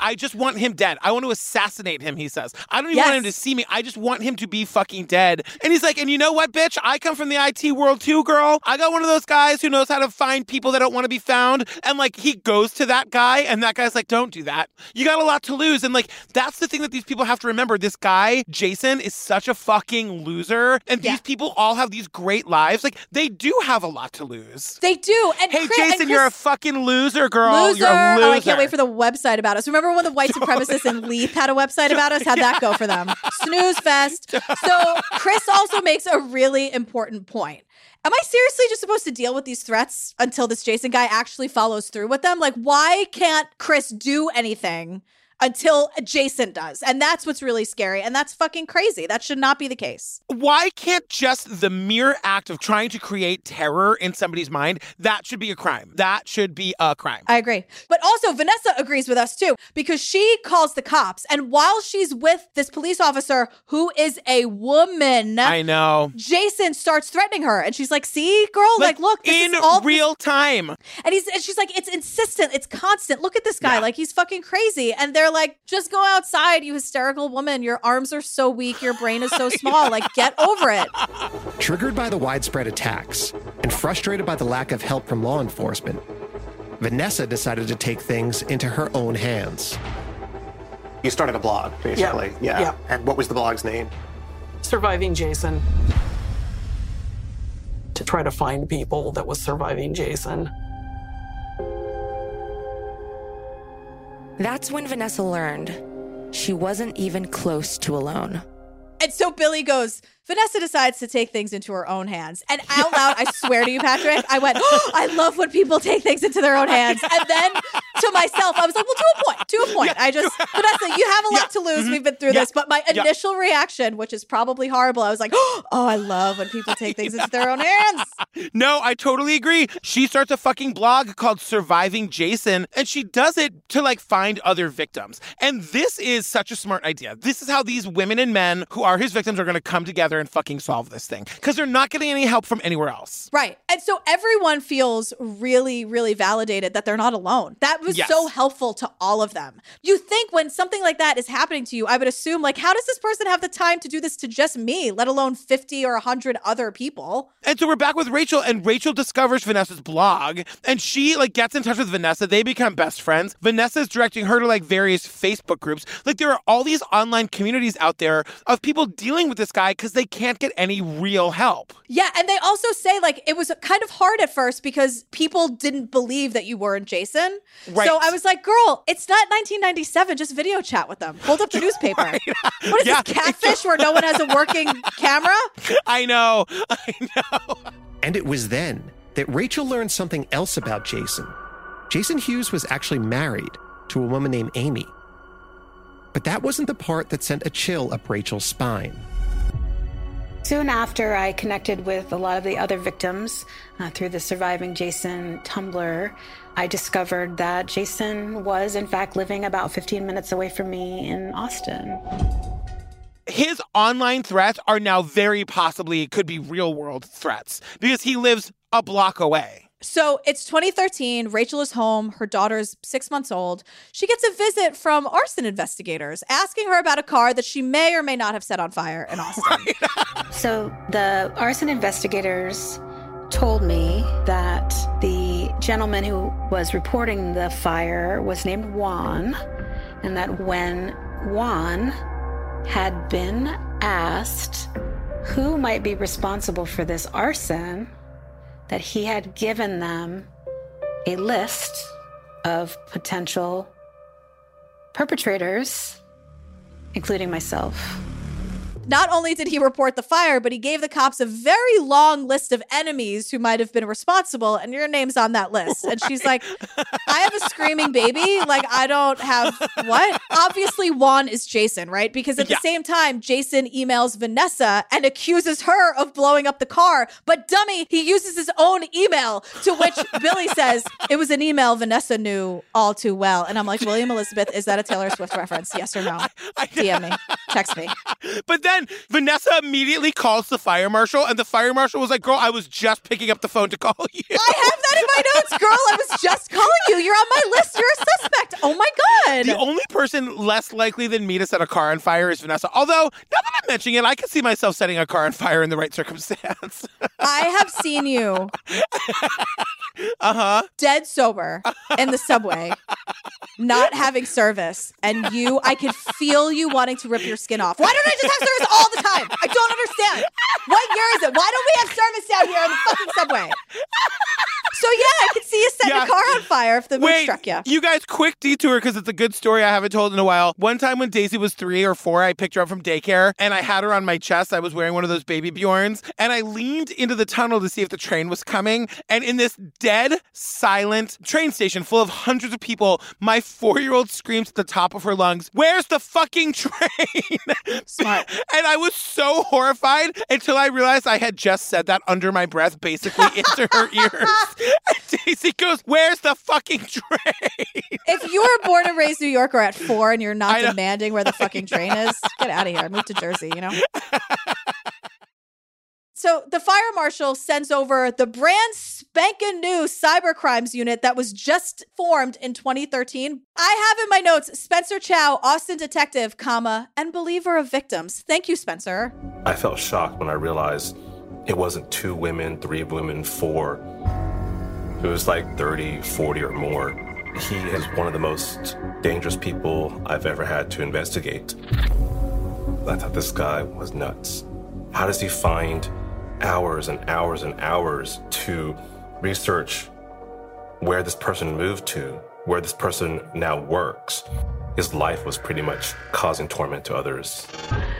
I just want him dead. I want to assassinate him, he says. I don't even Yes. want him to see me. I just want him to be fucking dead. And he's like, and you know what, bitch? I come from the IT world too, girl. I got one of those guys who knows how to find people that don't want to be found. And like, he goes to that guy, and that guy's like, don't do that. You got a lot to lose. And like, that's the thing that these people have to remember. This guy, Jason, is such a fucking loser. And Yeah. these people all have these great lives. Like, they do have a lot to lose. They do. And Hey, Chris- and Jason, you're a fucking loser, girl. Loser. You're a loser. Oh, I can't wait for the website about us. Remember when the white supremacists in Leith had a website about us? How'd that go for them? Snooze fest. So Chris also makes a really important point. Am I seriously just supposed to deal with these threats until this Jason guy actually follows through with them? Like, why can't Chris do anything until Jason does? And that's what's really scary. And that's fucking crazy. That should not be the case. why can't just the mere act of trying to create terror in somebody's mind that should be a crime that should be a crime I agree. But also, Vanessa agrees with us too, because she calls the cops. And while she's with this police officer who is a woman, i know Jason starts threatening her. And she's like, see, girl, like, look, this in is all real time And he's and she's like, it's insistent, it's constant. Look at this guy, like he's fucking crazy. And they're like, just go outside, you hysterical woman. Your arms are so weak, your brain is so small. Like, get over it. Triggered by the widespread attacks and frustrated by the lack of help from law enforcement, Vanessa decided to take things into her own hands. You started a blog, basically. Yeah. yeah. And what was the blog's name? Surviving Jason. To try to find people that was surviving Jason. That's when Vanessa learned she wasn't even close to alone. And so Billy goes, Vanessa decides to take things into her own hands. And out loud, I swear to you, Patrick, I went, oh, I love when people take things into their own hands. And then to myself, I was like, well, to a point, to a point. I just, Vanessa, you have a lot to lose. Mm-hmm. We've been through Yeah. this. But my Yeah. initial reaction, which is probably horrible, I was like, oh, I love when people take things into their own hands. no i totally agree she starts a fucking blog called surviving jason and she does it to like find other victims and this is such a smart idea this is how these women and men who are his victims are going to come together and fucking solve this thing because they're not getting any help from anywhere else Right. And so everyone feels really, really validated that they're not alone. That was Yes. so helpful to all of them. You think when something like that is happening to you, I would assume, like, how does this person have the time to do this to just me, let alone 50 or 100 other people? And so we're back with Rachel, and Rachel discovers Vanessa's blog, and she like gets in touch with Vanessa. They become best friends. Vanessa's directing her to like various Facebook groups. Like there are all these online communities out there of people dealing with this guy because they can't get any real help. Yeah. And they also say, like, it was kind of hard at first because people didn't believe that you weren't Jason. Right. So I was like, girl, it's not 1997. Just video chat with them. Hold up the newspaper. What is Yeah, this, catfish where no one has a working camera? I know, I know. And it was then that Rachel learned something else about Jason. Jason Hughes was actually married to a woman named Amy. But that wasn't the part that sent a chill up Rachel's spine. Soon after, I connected with a lot of the other victims uh, through the Surviving Jason Tumblr. I discovered that Jason was, in fact, living about 15 minutes away from me in Austin. His online threats are now very possibly could be real world threats because he lives a block away. So it's 2013. Rachel is home. Her daughter's six months old. She gets a visit from arson investigators asking her about a car that she may or may not have set on fire in Austin. So the arson investigators told me that the gentleman who was reporting the fire was named Juan, and that when Juan had been asked who might be responsible for this arson, that he had given them a list of potential perpetrators, including myself. Not only did he report the fire, but he gave the cops a very long list of enemies who might have been responsible, and your name's on that list. And she's like, I have a screaming baby. Like, I don't have what? Obviously, Juan is Jason, right? Because at Yeah. the same time, Jason emails Vanessa and accuses her of blowing up the car. But dummy, he uses his own email, to which Billy says, It was an email Vanessa knew all too well. And I'm like, William Elizabeth, is that a Taylor Swift reference? Yes or no? DM me, text me. But then Vanessa immediately calls the fire marshal, and the fire marshal was like, Girl, I was just picking up the phone to call you. I have that in my notes, girl. I was just calling you. You're on my list. You're a suspect. Oh my god. The only person less likely than me to set a car on fire is Vanessa. Although, now that I'm mentioning it, I can see myself setting a car on fire in the right circumstance. I have seen you uh huh. dead sober in the subway, not having service, and you, I could feel you wanting to rip your skin off. Why don't I just have service all the time? I don't understand. What year is it? Why don't we have service down here on the fucking subway? So yeah, I could see you set Yeah. car on fire if the Wait, struck you. you guys, quick detour because it's a good story I haven't told in a while. One time when Daisy was three or four, I picked her up from daycare and I had her on my chest. I was wearing one of those baby Bjorns and I leaned into the tunnel to see if the train was coming. And in this dead, silent train station full of hundreds of people, my four year old screams at the top of her lungs, Where's the fucking train? Smart. and I was so horrified until I realized I had just said that under my breath, basically into her ears. And Daisy goes, Where's the fucking train? If you were born and raised New Yorker at four and you're not demanding where the fucking train is, get out of here. Move to Jersey, you know? So the fire marshal sends over the brand spanking new cyber crimes unit that was just formed in 2013. I have in my notes Spencer Chow, Austin detective, comma, and believer of victims. Thank you, Spencer. I felt shocked when I realized it wasn't two women, three women, four. It was like 30, 40 or more. He is one of the most dangerous people I've ever had to investigate. I thought this guy was nuts. How does he find hours and hours and hours to research where this person moved to, where this person now works? His life was pretty much causing torment to others.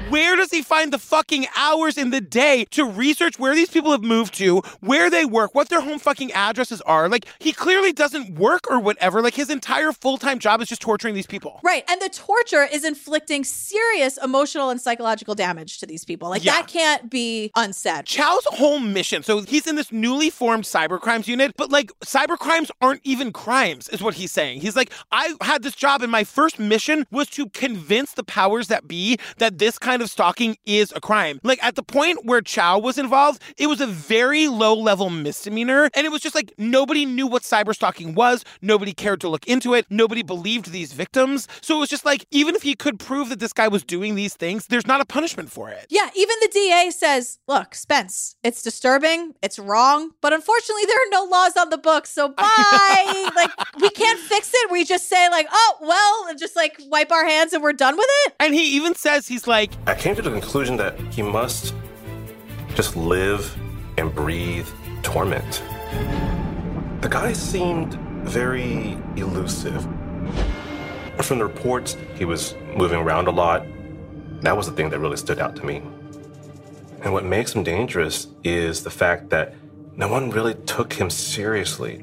Where does he find the fucking hours in the day to research where these people have moved to, where they work, what their home fucking addresses are? Like, he clearly doesn't work or whatever. Like, his entire full time job is just torturing these people. Right. And the torture is inflicting serious emotional and psychological damage to these people. Like, Yeah. that can't be unsaid. Chow's whole mission, so he's in this newly formed cyber crimes unit, but like cyber crimes aren't even crimes, is what he's saying. He's like, I had this job, and my first mission was to convince the powers that be that this kind of stalking is a crime. Like at the point where Chow was involved, it was a very low level misdemeanor, and it was just like nobody knew what cyber stalking was, nobody cared to look into it, nobody believed these victims. So it was just like, even if he could prove that this guy was doing these things, there's not a punishment for it. Yeah, even the DA says, look, Spence, it's disturbing, it's wrong, but unfortunately there are no laws on the books, so bye. like, we can't fix it. We just say, like, oh, well, and just like wipe our hands and we're done with it. And he even says, he's like, I came to the conclusion that he must just live and breathe torment. The guy seemed very elusive. From the reports, he was moving around a lot. That was the thing that really stood out to me. And what makes him dangerous is the fact that no one really took him seriously.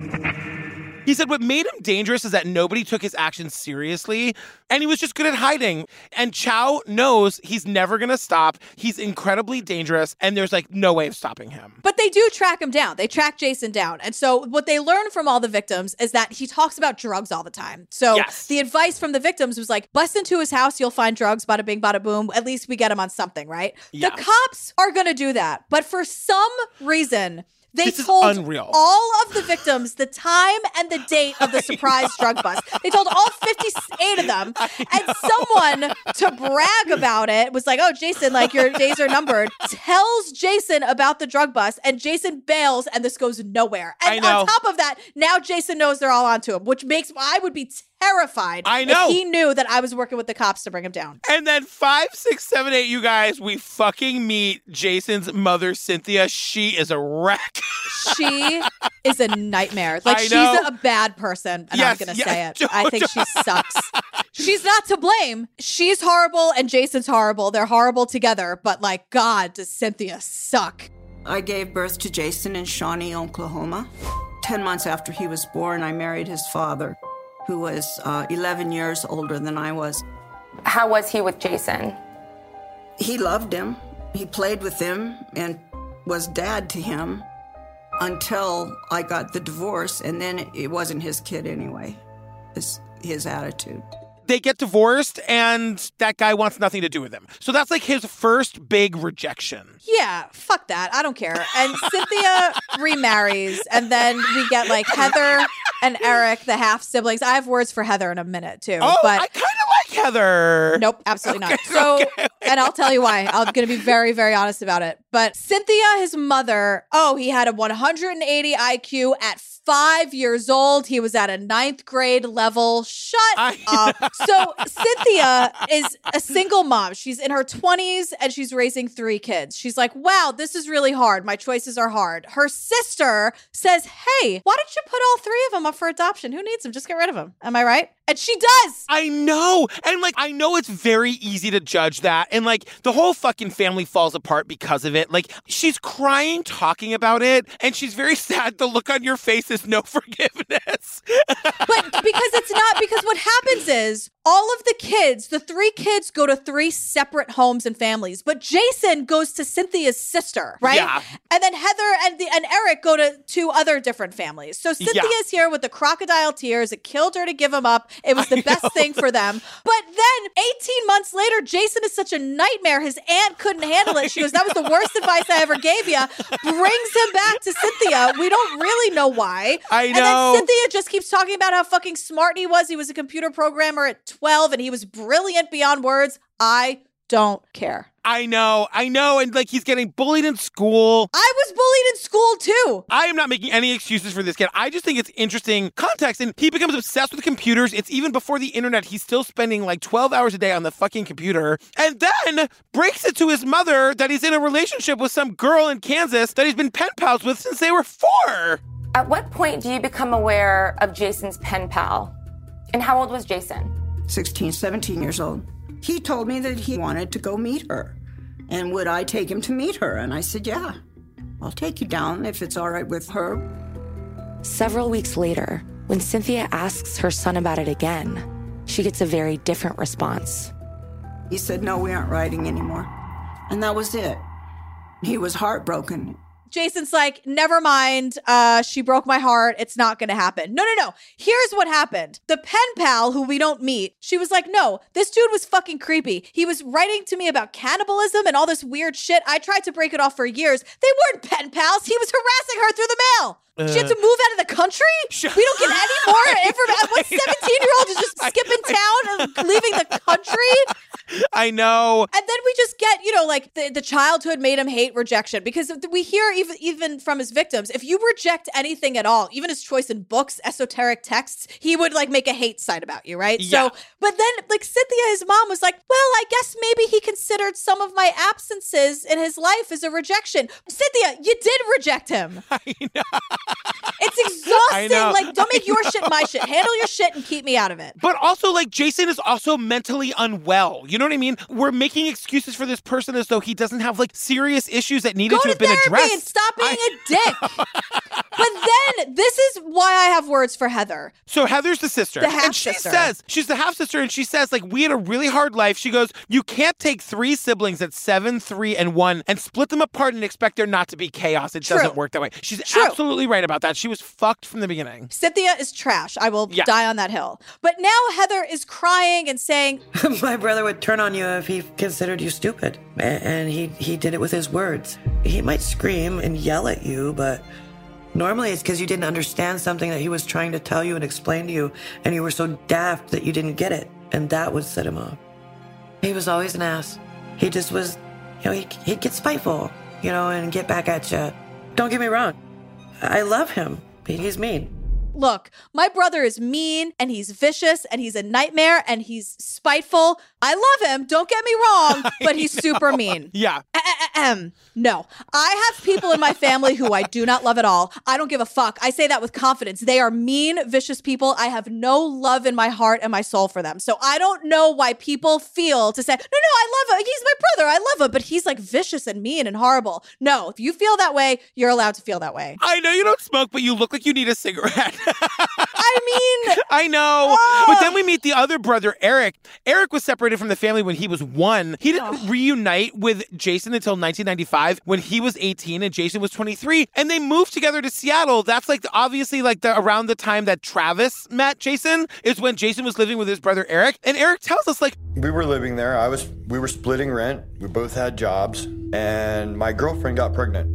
He said what made him dangerous is that nobody took his actions seriously and he was just good at hiding. And Chow knows he's never going to stop. He's incredibly dangerous and there's like no way of stopping him. But they do track him down. They track Jason down. And so what they learn from all the victims is that he talks about drugs all the time. So Yes. the advice from the victims was like, bust into his house, you'll find drugs, bada bing, bada boom. At least we get him on something, right? Yeah. The cops are going to do that. But for some reason, they This is told unreal. all of the victims the time and the date of the surprise drug bust. They told all 58 of them. And someone to brag about it was like, oh, Jason, like your days are numbered, tells Jason about the drug bust, and Jason bails, and this goes nowhere. And on top of that, now Jason knows they're all onto him, which makes I would be terrified I know. if he knew that I was working with the cops to bring him down. And then five, six, seven, eight, you guys, we fucking meet Jason's mother, Cynthia. She is a wreck. She is a nightmare. Like I she's a bad person, and Yes, I'm gonna yes, say it. I think she sucks. She's not to blame. She's horrible, and Jason's horrible. They're horrible together. But like, God, does Cynthia suck? I gave birth to Jason in Shawnee, Oklahoma. Ten months after he was born, I married his father, who was uh, 11 years older than I was. How was he with Jason? He loved him. He played with him and was dad to him until I got the divorce, and then it wasn't his kid anyway. It's his attitude. They get divorced, and that guy wants nothing to do with him. So that's like his first big rejection. Yeah, fuck that. I don't care. And Cynthia remarries, and then we get like Heather and Eric, the half siblings. I have words for Heather in a minute too. Oh, but I kind of like Heather. Nope, absolutely not. So, and I'll tell you why. I'm going to be very, very honest about it. But Cynthia, his mother, oh, he had a 180 IQ at five years old. He was at a ninth grade level. Shut up. So, Cynthia is a single mom. She's in her 20s and she's raising three kids. She's like, wow, this is really hard. My choices are hard. Her sister says, hey, why don't you put all three of them up for adoption? Who needs them? Just get rid of them. Am I right? And she does. I know. And like, I know it's very easy to judge that. And like, the whole fucking family falls apart because of it. Like, she's crying talking about it. And she's very sad. The look on your face is no forgiveness. but because it's not because what happens is all of the kids, the three kids go to three separate homes and families, but Jason goes to Cynthia's sister, right? Yeah. And then Heather and the, and Eric go to two other different families. So Cynthia's here with the crocodile tears. It killed her to give him up. It was the best thing for them. But then 18 months later, Jason is such a nightmare. His aunt couldn't handle it. She goes, "That was the worst advice I ever gave you." Brings him back to Cynthia. We don't really know why. I And know. then Cynthia just keeps talking about how fucking smart he was. He was a computer programmer at 12 and he was brilliant beyond words. I don't care. I know. I know. And like, he's getting bullied in school. I was bullied in school too. I am not making any excuses for this kid. I just think it's interesting context. And he becomes obsessed with computers. It's even before the internet. He's still spending like 12 hours a day on the fucking computer. And then breaks it to his mother that he's in a relationship with some girl in Kansas that he's been pen pals with since they were four. At what point do you become aware of Jason's pen pal? And how old was Jason? 16, 17 years old. He told me that he wanted to go meet her. And would I take him to meet her? And I said, Yeah, I'll take you down if it's all right with her. Several weeks later, when Cynthia asks her son about it again, she gets a very different response. He said, No, we aren't riding anymore. And that was it. He was heartbroken. Jason's like, never mind. Uh, she broke my heart. It's not going to happen. No, no, no. Here's what happened. The pen pal who we don't meet, she was like, no, this dude was fucking creepy. He was writing to me about cannibalism and all this weird shit. I tried to break it off for years. They weren't pen pals. He was harassing her through the mail. She had to Uh. move out of the country. we don't get any more information. What 17 year old is just skipping town and leaving the country? I know. And then we just get, you know, like the, the childhood made him hate rejection because we hear even even from his victims, if you reject anything at all, even his choice in books, esoteric texts, he would like make a hate site about you, right? Yeah. So, but then like Cynthia, his mom was like, well, I guess maybe he considered some of my absences in his life as a rejection. Cynthia, you did reject him. I know. exhausting. Like, don't make your shit my shit. Handle your shit and keep me out of it. But also, like, Jason is also mentally unwell. You know what I mean? We're making excuses for this person as though he doesn't have, like, serious issues that needed Go to to have been addressed. and stop being a dick. but then this is why I have words for Heather. So Heather's the sister. The and she says, she's the half sister, and she says, like, we had a really hard life. She goes, You can't take three siblings at seven, three, and one and split them apart and expect there not to be chaos. It True. doesn't work that way. She's True. absolutely right about that. She was fucked from the beginning. Cynthia is trash. I will Yeah. die on that hill. But now Heather is crying and saying, My brother would turn on you if he considered you stupid. And he, he did it with his words. He might scream and yell at you, but normally it's because you didn't understand something that he was trying to tell you and explain to you, and you were so daft that you didn't get it. And that would set him off. He was always an ass. He just was, you know, he, he'd get spiteful, you know, and get back at you. Don't get me wrong. I love him. But he's mean. Look, my brother is mean and he's vicious and he's a nightmare and he's spiteful. I love him, don't get me wrong, but he's super mean. Yeah. A- a- Ahem. No, I have people in my family who I do not love at all. I don't give a fuck. I say that with confidence. They are mean, vicious people. I have no love in my heart and my soul for them. So I don't know why people feel to say, no, no, I love him. He's my brother. I love him. But he's like vicious and mean and horrible. No, if you feel that way, you're allowed to feel that way. I know you don't smoke, but you look like you need a cigarette. I mean, I know. But then we meet the other brother, Eric. Eric was separated from the family when he was one. He didn't reunite with Jason until 1995 when he was 18 and Jason was 23. And they moved together to Seattle. That's like the, obviously like the around the time that Travis met Jason is when Jason was living with his brother Eric. And Eric tells us like We were living there. I was we were splitting rent. We both had jobs and my girlfriend got pregnant.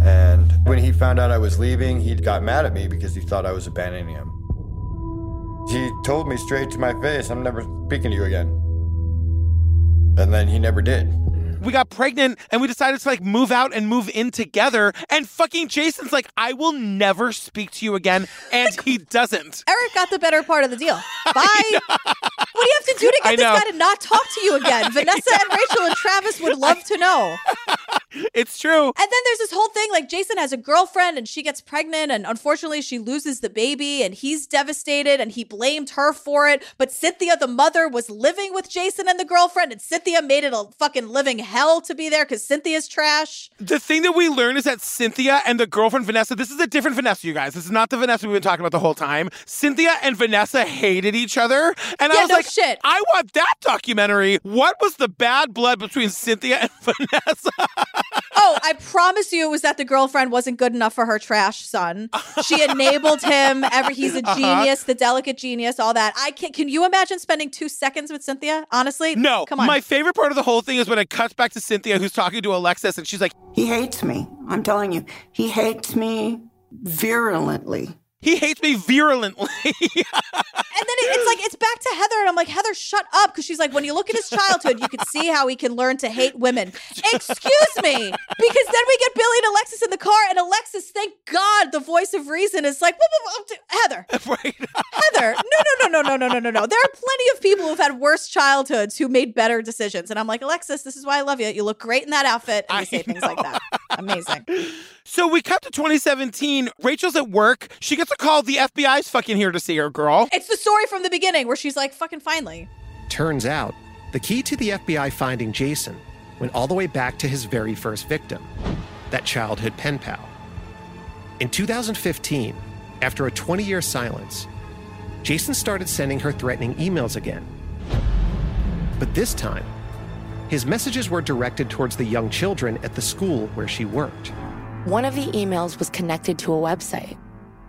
And when he found out I was leaving, he got mad at me because he thought I was abandoning him. He told me straight to my face, I'm never speaking to you again. And then he never did. we got pregnant and we decided to like move out and move in together. And fucking Jason's like, I will never speak to you again. And he doesn't. Eric got the better part of the deal. Bye. what do you have to do to I get this know. guy to not talk to you again? Vanessa and Rachel and Travis would love to know. It's true. And then there's this whole thing like Jason has a girlfriend and she gets pregnant and unfortunately she loses the baby and he's devastated and he blamed her for it. But Cynthia, the mother, was living with Jason and the girlfriend and Cynthia made it a fucking living hell to be there because Cynthia's trash. The thing that we learn is that Cynthia and the girlfriend Vanessa, this is a different Vanessa, you guys. This is not the Vanessa we've been talking about the whole time. Cynthia and Vanessa hated each other. And I was no like, shit. I want that documentary. What was the bad blood between Cynthia and Vanessa? Oh, I promise you it was that the girlfriend wasn't good enough for her trash son. She enabled him. Every he's a Uh-huh. genius, the delicate genius, all that. I can can you imagine spending two seconds with Cynthia? Honestly? No. Come on. My favorite part of the whole thing is when it cuts back to Cynthia, who's talking to Alexis, and she's like, He hates me. I'm telling you, he hates me virulently. He hates me virulently. And then it, it's like it's back to Heather, and I'm like, Heather, shut up, because she's like, when you look at his childhood, you can see how he can learn to hate women. Excuse me, because then we get Billy and Alexis in the car, and Alexis, thank God, the voice of reason is like, "Whoa, whoa, whoa, Heather, Heather, no, no, no, no, no, no, no, no, no. There are plenty of people who've had worse childhoods who made better decisions, and I'm like, Alexis, this is why I love you. You look great in that outfit, and you say things like that. Amazing. So we cut to 2017. Rachel's at work. She gets a call. The FBI's fucking here to see her, girl. It's the story from the beginning where she's like, fucking finally. Turns out, the key to the FBI finding Jason went all the way back to his very first victim, that childhood pen pal. In 2015, after a 20 year silence, Jason started sending her threatening emails again. But this time, his messages were directed towards the young children at the school where she worked. One of the emails was connected to a website.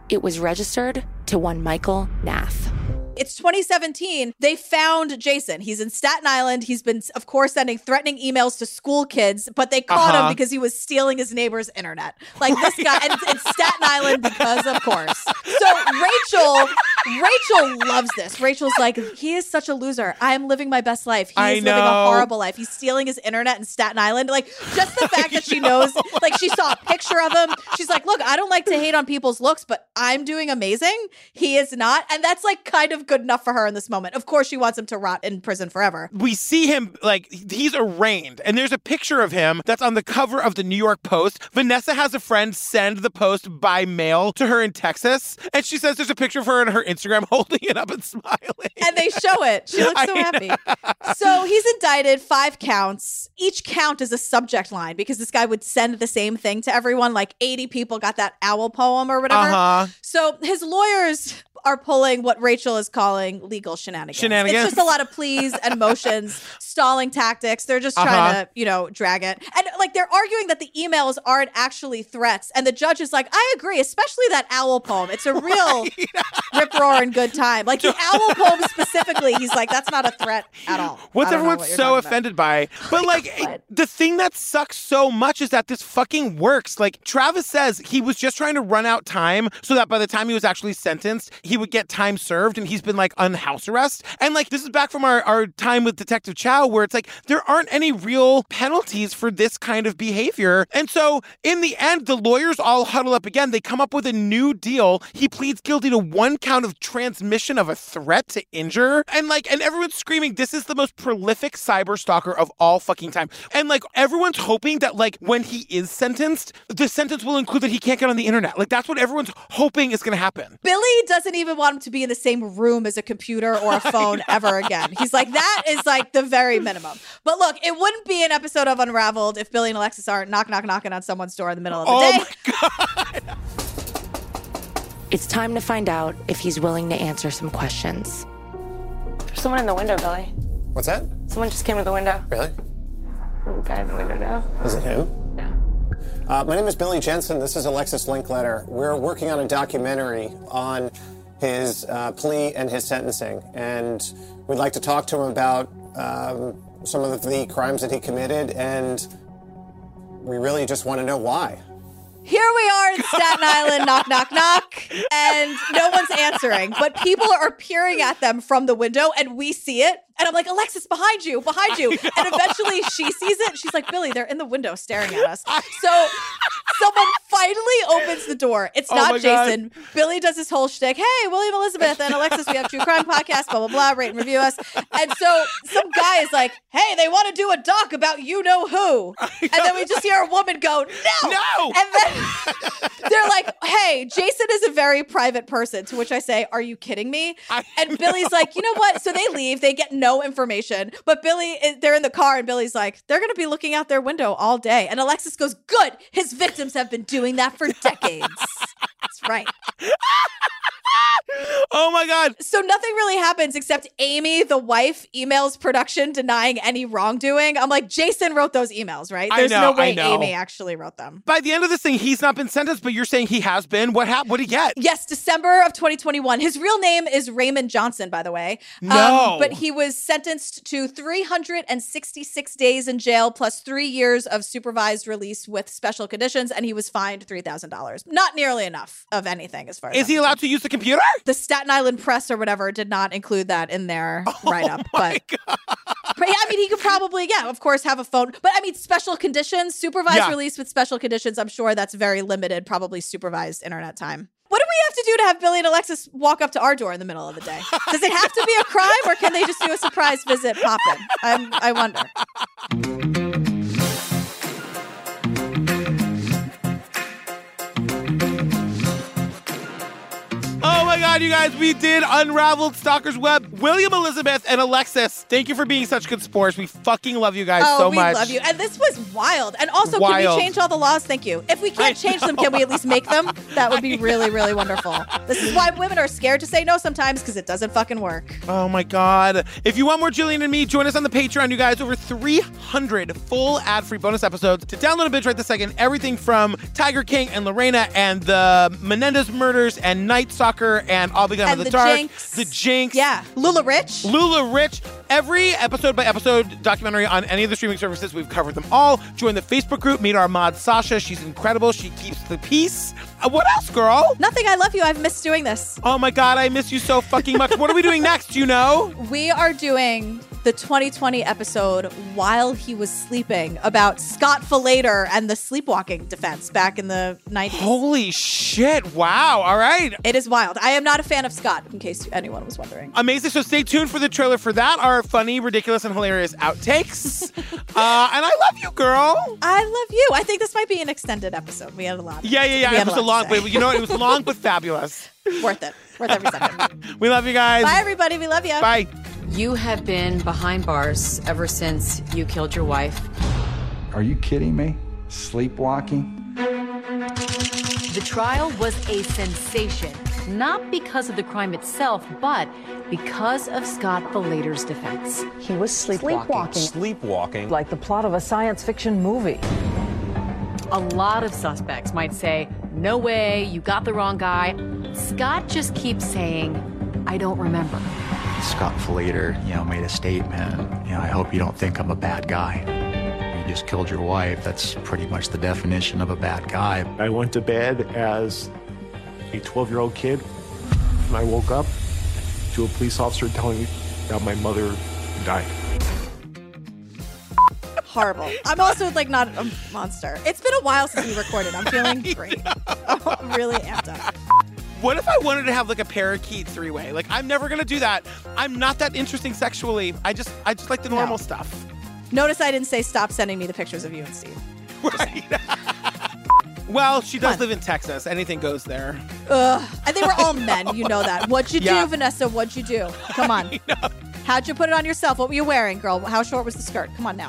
It was registered to one Michael Nath. It's 2017. They found Jason. He's in Staten Island. He's been, of course, sending threatening emails to school kids, but they caught Uh-huh. him because he was stealing his neighbor's internet. Like this guy, and it's Staten Island because, of course. So Rachel, Rachel loves this. Rachel's like, he is such a loser. I'm living my best life. He I is living a horrible life. He's stealing his internet in Staten Island. Like just the fact that she knows, like she saw a picture of him. She's like, look, I don't like to hate on people's looks, but I'm doing amazing. He is not, and that's like kind of good enough for her in this moment. Of course, she wants him to rot in prison forever. we see him like he's arraigned and there's a picture of him that's on the cover of the new york post vanessa has a friend send the post by mail to her in texas and she says there's a picture of her on her instagram holding it up and smiling And they show it. She looks so happy. So he's indicted, five counts. Each count is a subject line because this guy would send the same thing to everyone. Like 80 people got that owl poem or whatever. Uh-huh. So his lawyers are pulling what Rachel is calling legal shenanigans. Shenanigans. It's just a lot of pleas and motions, stalling tactics. They're just trying Uh-huh. to, you know, drag it. And like they're arguing that the emails aren't actually threats. And the judge is like, I agree, especially that owl poem. It's a real rip roaring good time. Like the owl poem specifically, he's like, that's not a threat at all. What's I don't know everyone what so talking about. offended by? But like the thing that sucks so much is that this fucking works. Like Travis says he was just trying to run out time so that by the time he was actually sentenced, he would get time served and he's been like on house arrest. And like this is back from our, our time with Detective Chow, where it's like there aren't any real penalties for this kind of behavior. And so in the end, the lawyers all huddle up again. They come up with a new deal. He pleads guilty to one count of transmission of a threat to injure. And like, and everyone's screaming, this is the most prolific cyber stalker of all fucking time. And like everyone's hoping that like when he is sentenced, the sentence will include that he can't get on the internet. Like that's what everyone's hoping is going to happen. Billy doesn't even want him to be in the same room as a computer or a phone ever again. He's like, that is like the very minimum. But look, it wouldn't be an episode of Unraveled if Billy and Alexis aren't knock, knock, knocking on someone's door in the middle of the Oh day. my God. It's time to find out if he's willing to answer some questions. There's someone in the window, Billy. What's that? Someone just came to the window. Really? The guy in the window now. Is it him? Uh, my name is Billy Jensen. This is Alexis Linkletter. We're working on a documentary on his uh, plea and his sentencing, and we'd like to talk to him about um, some of the crimes that he committed, and we really just want to know why. Here we are in Staten Island, knock, knock, knock, and no one's answering. But people are peering at them from the window, and we see it. And I'm like, Alexis, behind you, behind you. And eventually she sees it. She's like, Billy, they're in the window staring at us. So someone finally opens the door. It's Oh not God. Jason. Billy does his whole shtick. Hey, William Elizabeth and Alexis, we have True Crime Podcast, blah, blah, blah, rate and review us. And so some guy is like, hey, they want to do a doc about you know who. And then we just hear a woman go, no. No. And then they're like, hey, Jason is a very private person. To which I say, are you kidding me? And Billy's like, you know what? So they leave. They get no information. But Billy, is- they're in the car, and Billy's like, they're going to be looking out their window all day. And Alexis goes, good. His victims have been doing that for decades. That's right. Oh my God. So nothing really happens except Amy, the wife, emails production denying any wrongdoing. I'm like, Jason wrote those emails, right? I There's know, no way I know. Amy actually wrote them. By the end of this thing, he's not been sentenced, but you're saying he has been. What happened? What did he get? Yes, December of 2021. His real name is Raymond Johnson, by the way. Um, No. but he was sentenced to 366 days in jail plus three years of supervised release with special conditions, and he was fined $3,000. Not nearly enough of anything as far as Is he allowed to use the computer? the Staten Island Press or whatever did not include that in their Oh write up. But, but yeah, I mean, he could probably, yeah, of course, have a phone. But I mean, special conditions, supervised Yeah. release with special conditions. I'm sure that's very limited, probably supervised internet time. What do we have to do to have Billy and Alexis walk up to our door in the middle of the day? Does it have to be a crime, or can they just do a surprise visit pop in? I'm, I wonder. My God, you guys, we did Unraveled Stalker's Web. William Elizabeth and Alexis, thank you for being such good sports. We fucking love you guys oh, so we much. love you. And this was wild. And also, can we change all the laws? Thank you. If we can't change them, can we at least make them? That would be really, really wonderful. This is why women are scared to say no sometimes because it doesn't fucking work. Oh my God. If you want more Gillian and me, join us on the Patreon, you guys. Over 300 full ad free bonus episodes to download a bitch right this second. Everything from Tiger King and Lorena and the Menendez murders and Night Stalker and I'll Be Gone And the, the Dark. Jinx. The Jinx. Yeah. LuLaRich. Lula Rich. Every episode by episode documentary on any of the streaming services, we've covered them all. Join the Facebook group, meet our mod Sasha. She's incredible. She keeps the peace. Uh, what else, girl? Nothing. I love you. I've missed doing this. Oh my God, I miss you so fucking much. what are we doing next? Do you know? We are doing the 2020 episode while he was sleeping about Scott Falater and the sleepwalking defense back in the 90s. Holy shit. Wow. All right. It is wild. I am not a fan of Scott, in case anyone was wondering. Amazing. So stay tuned for the trailer for that. Our funny, ridiculous, and hilarious outtakes. uh, and I love you, girl. I love you. I think this might be an extended episode. We had a lot. Yeah, yeah, yeah. It was a long, but you know what? It was long but fabulous. Worth it. Worth every second. We love you guys. Bye, everybody. We love you. Bye. You have been behind bars ever since you killed your wife. Are you kidding me? Sleepwalking? The trial was a sensation, not because of the crime itself, but because of Scott Falater's defense. He was sleepwalking. sleepwalking. Sleepwalking. Like the plot of a science fiction movie. A lot of suspects might say, No way, you got the wrong guy. Scott just keeps saying, I don't remember. Scott Falater, you know, made a statement. You know, I hope you don't think I'm a bad guy. You just killed your wife. That's pretty much the definition of a bad guy. I went to bed as a 12 year old kid and I woke up to a police officer telling me that my mother died. Horrible. I'm also like not a monster. It's been a while since we recorded. I'm feeling great. I'm really amped up. What if I wanted to have like a parakeet three way? Like I'm never gonna do that. I'm not that interesting sexually. I just I just like the normal stuff. Notice I didn't say stop sending me the pictures of you and Steve. Well, she does live in Texas. Anything goes there. Ugh. And they were all men. You know that. What'd you Yeah. do, Vanessa? What'd you do? Come on. How'd you put it on yourself? What were you wearing, girl? How short was the skirt? Come on now.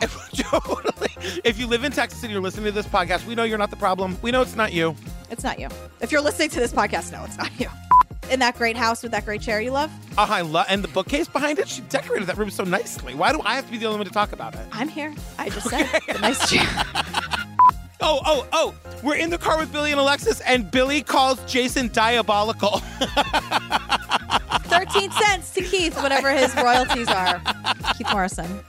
If you live in Texas and you're listening to this podcast, we know you're not the problem. We know it's not you. It's not you. If you're listening to this podcast, no, it's not you. In that great house with that great chair you love? Uh, I love and the bookcase behind it. She decorated that room so nicely. Why do I have to be the only one to talk about it? I'm here. I just said the nice chair. Oh, oh, oh! We're in the car with Billy and Alexis, and Billy calls Jason diabolical. 13 cents to Keith, whatever his royalties are. Keith Morrison.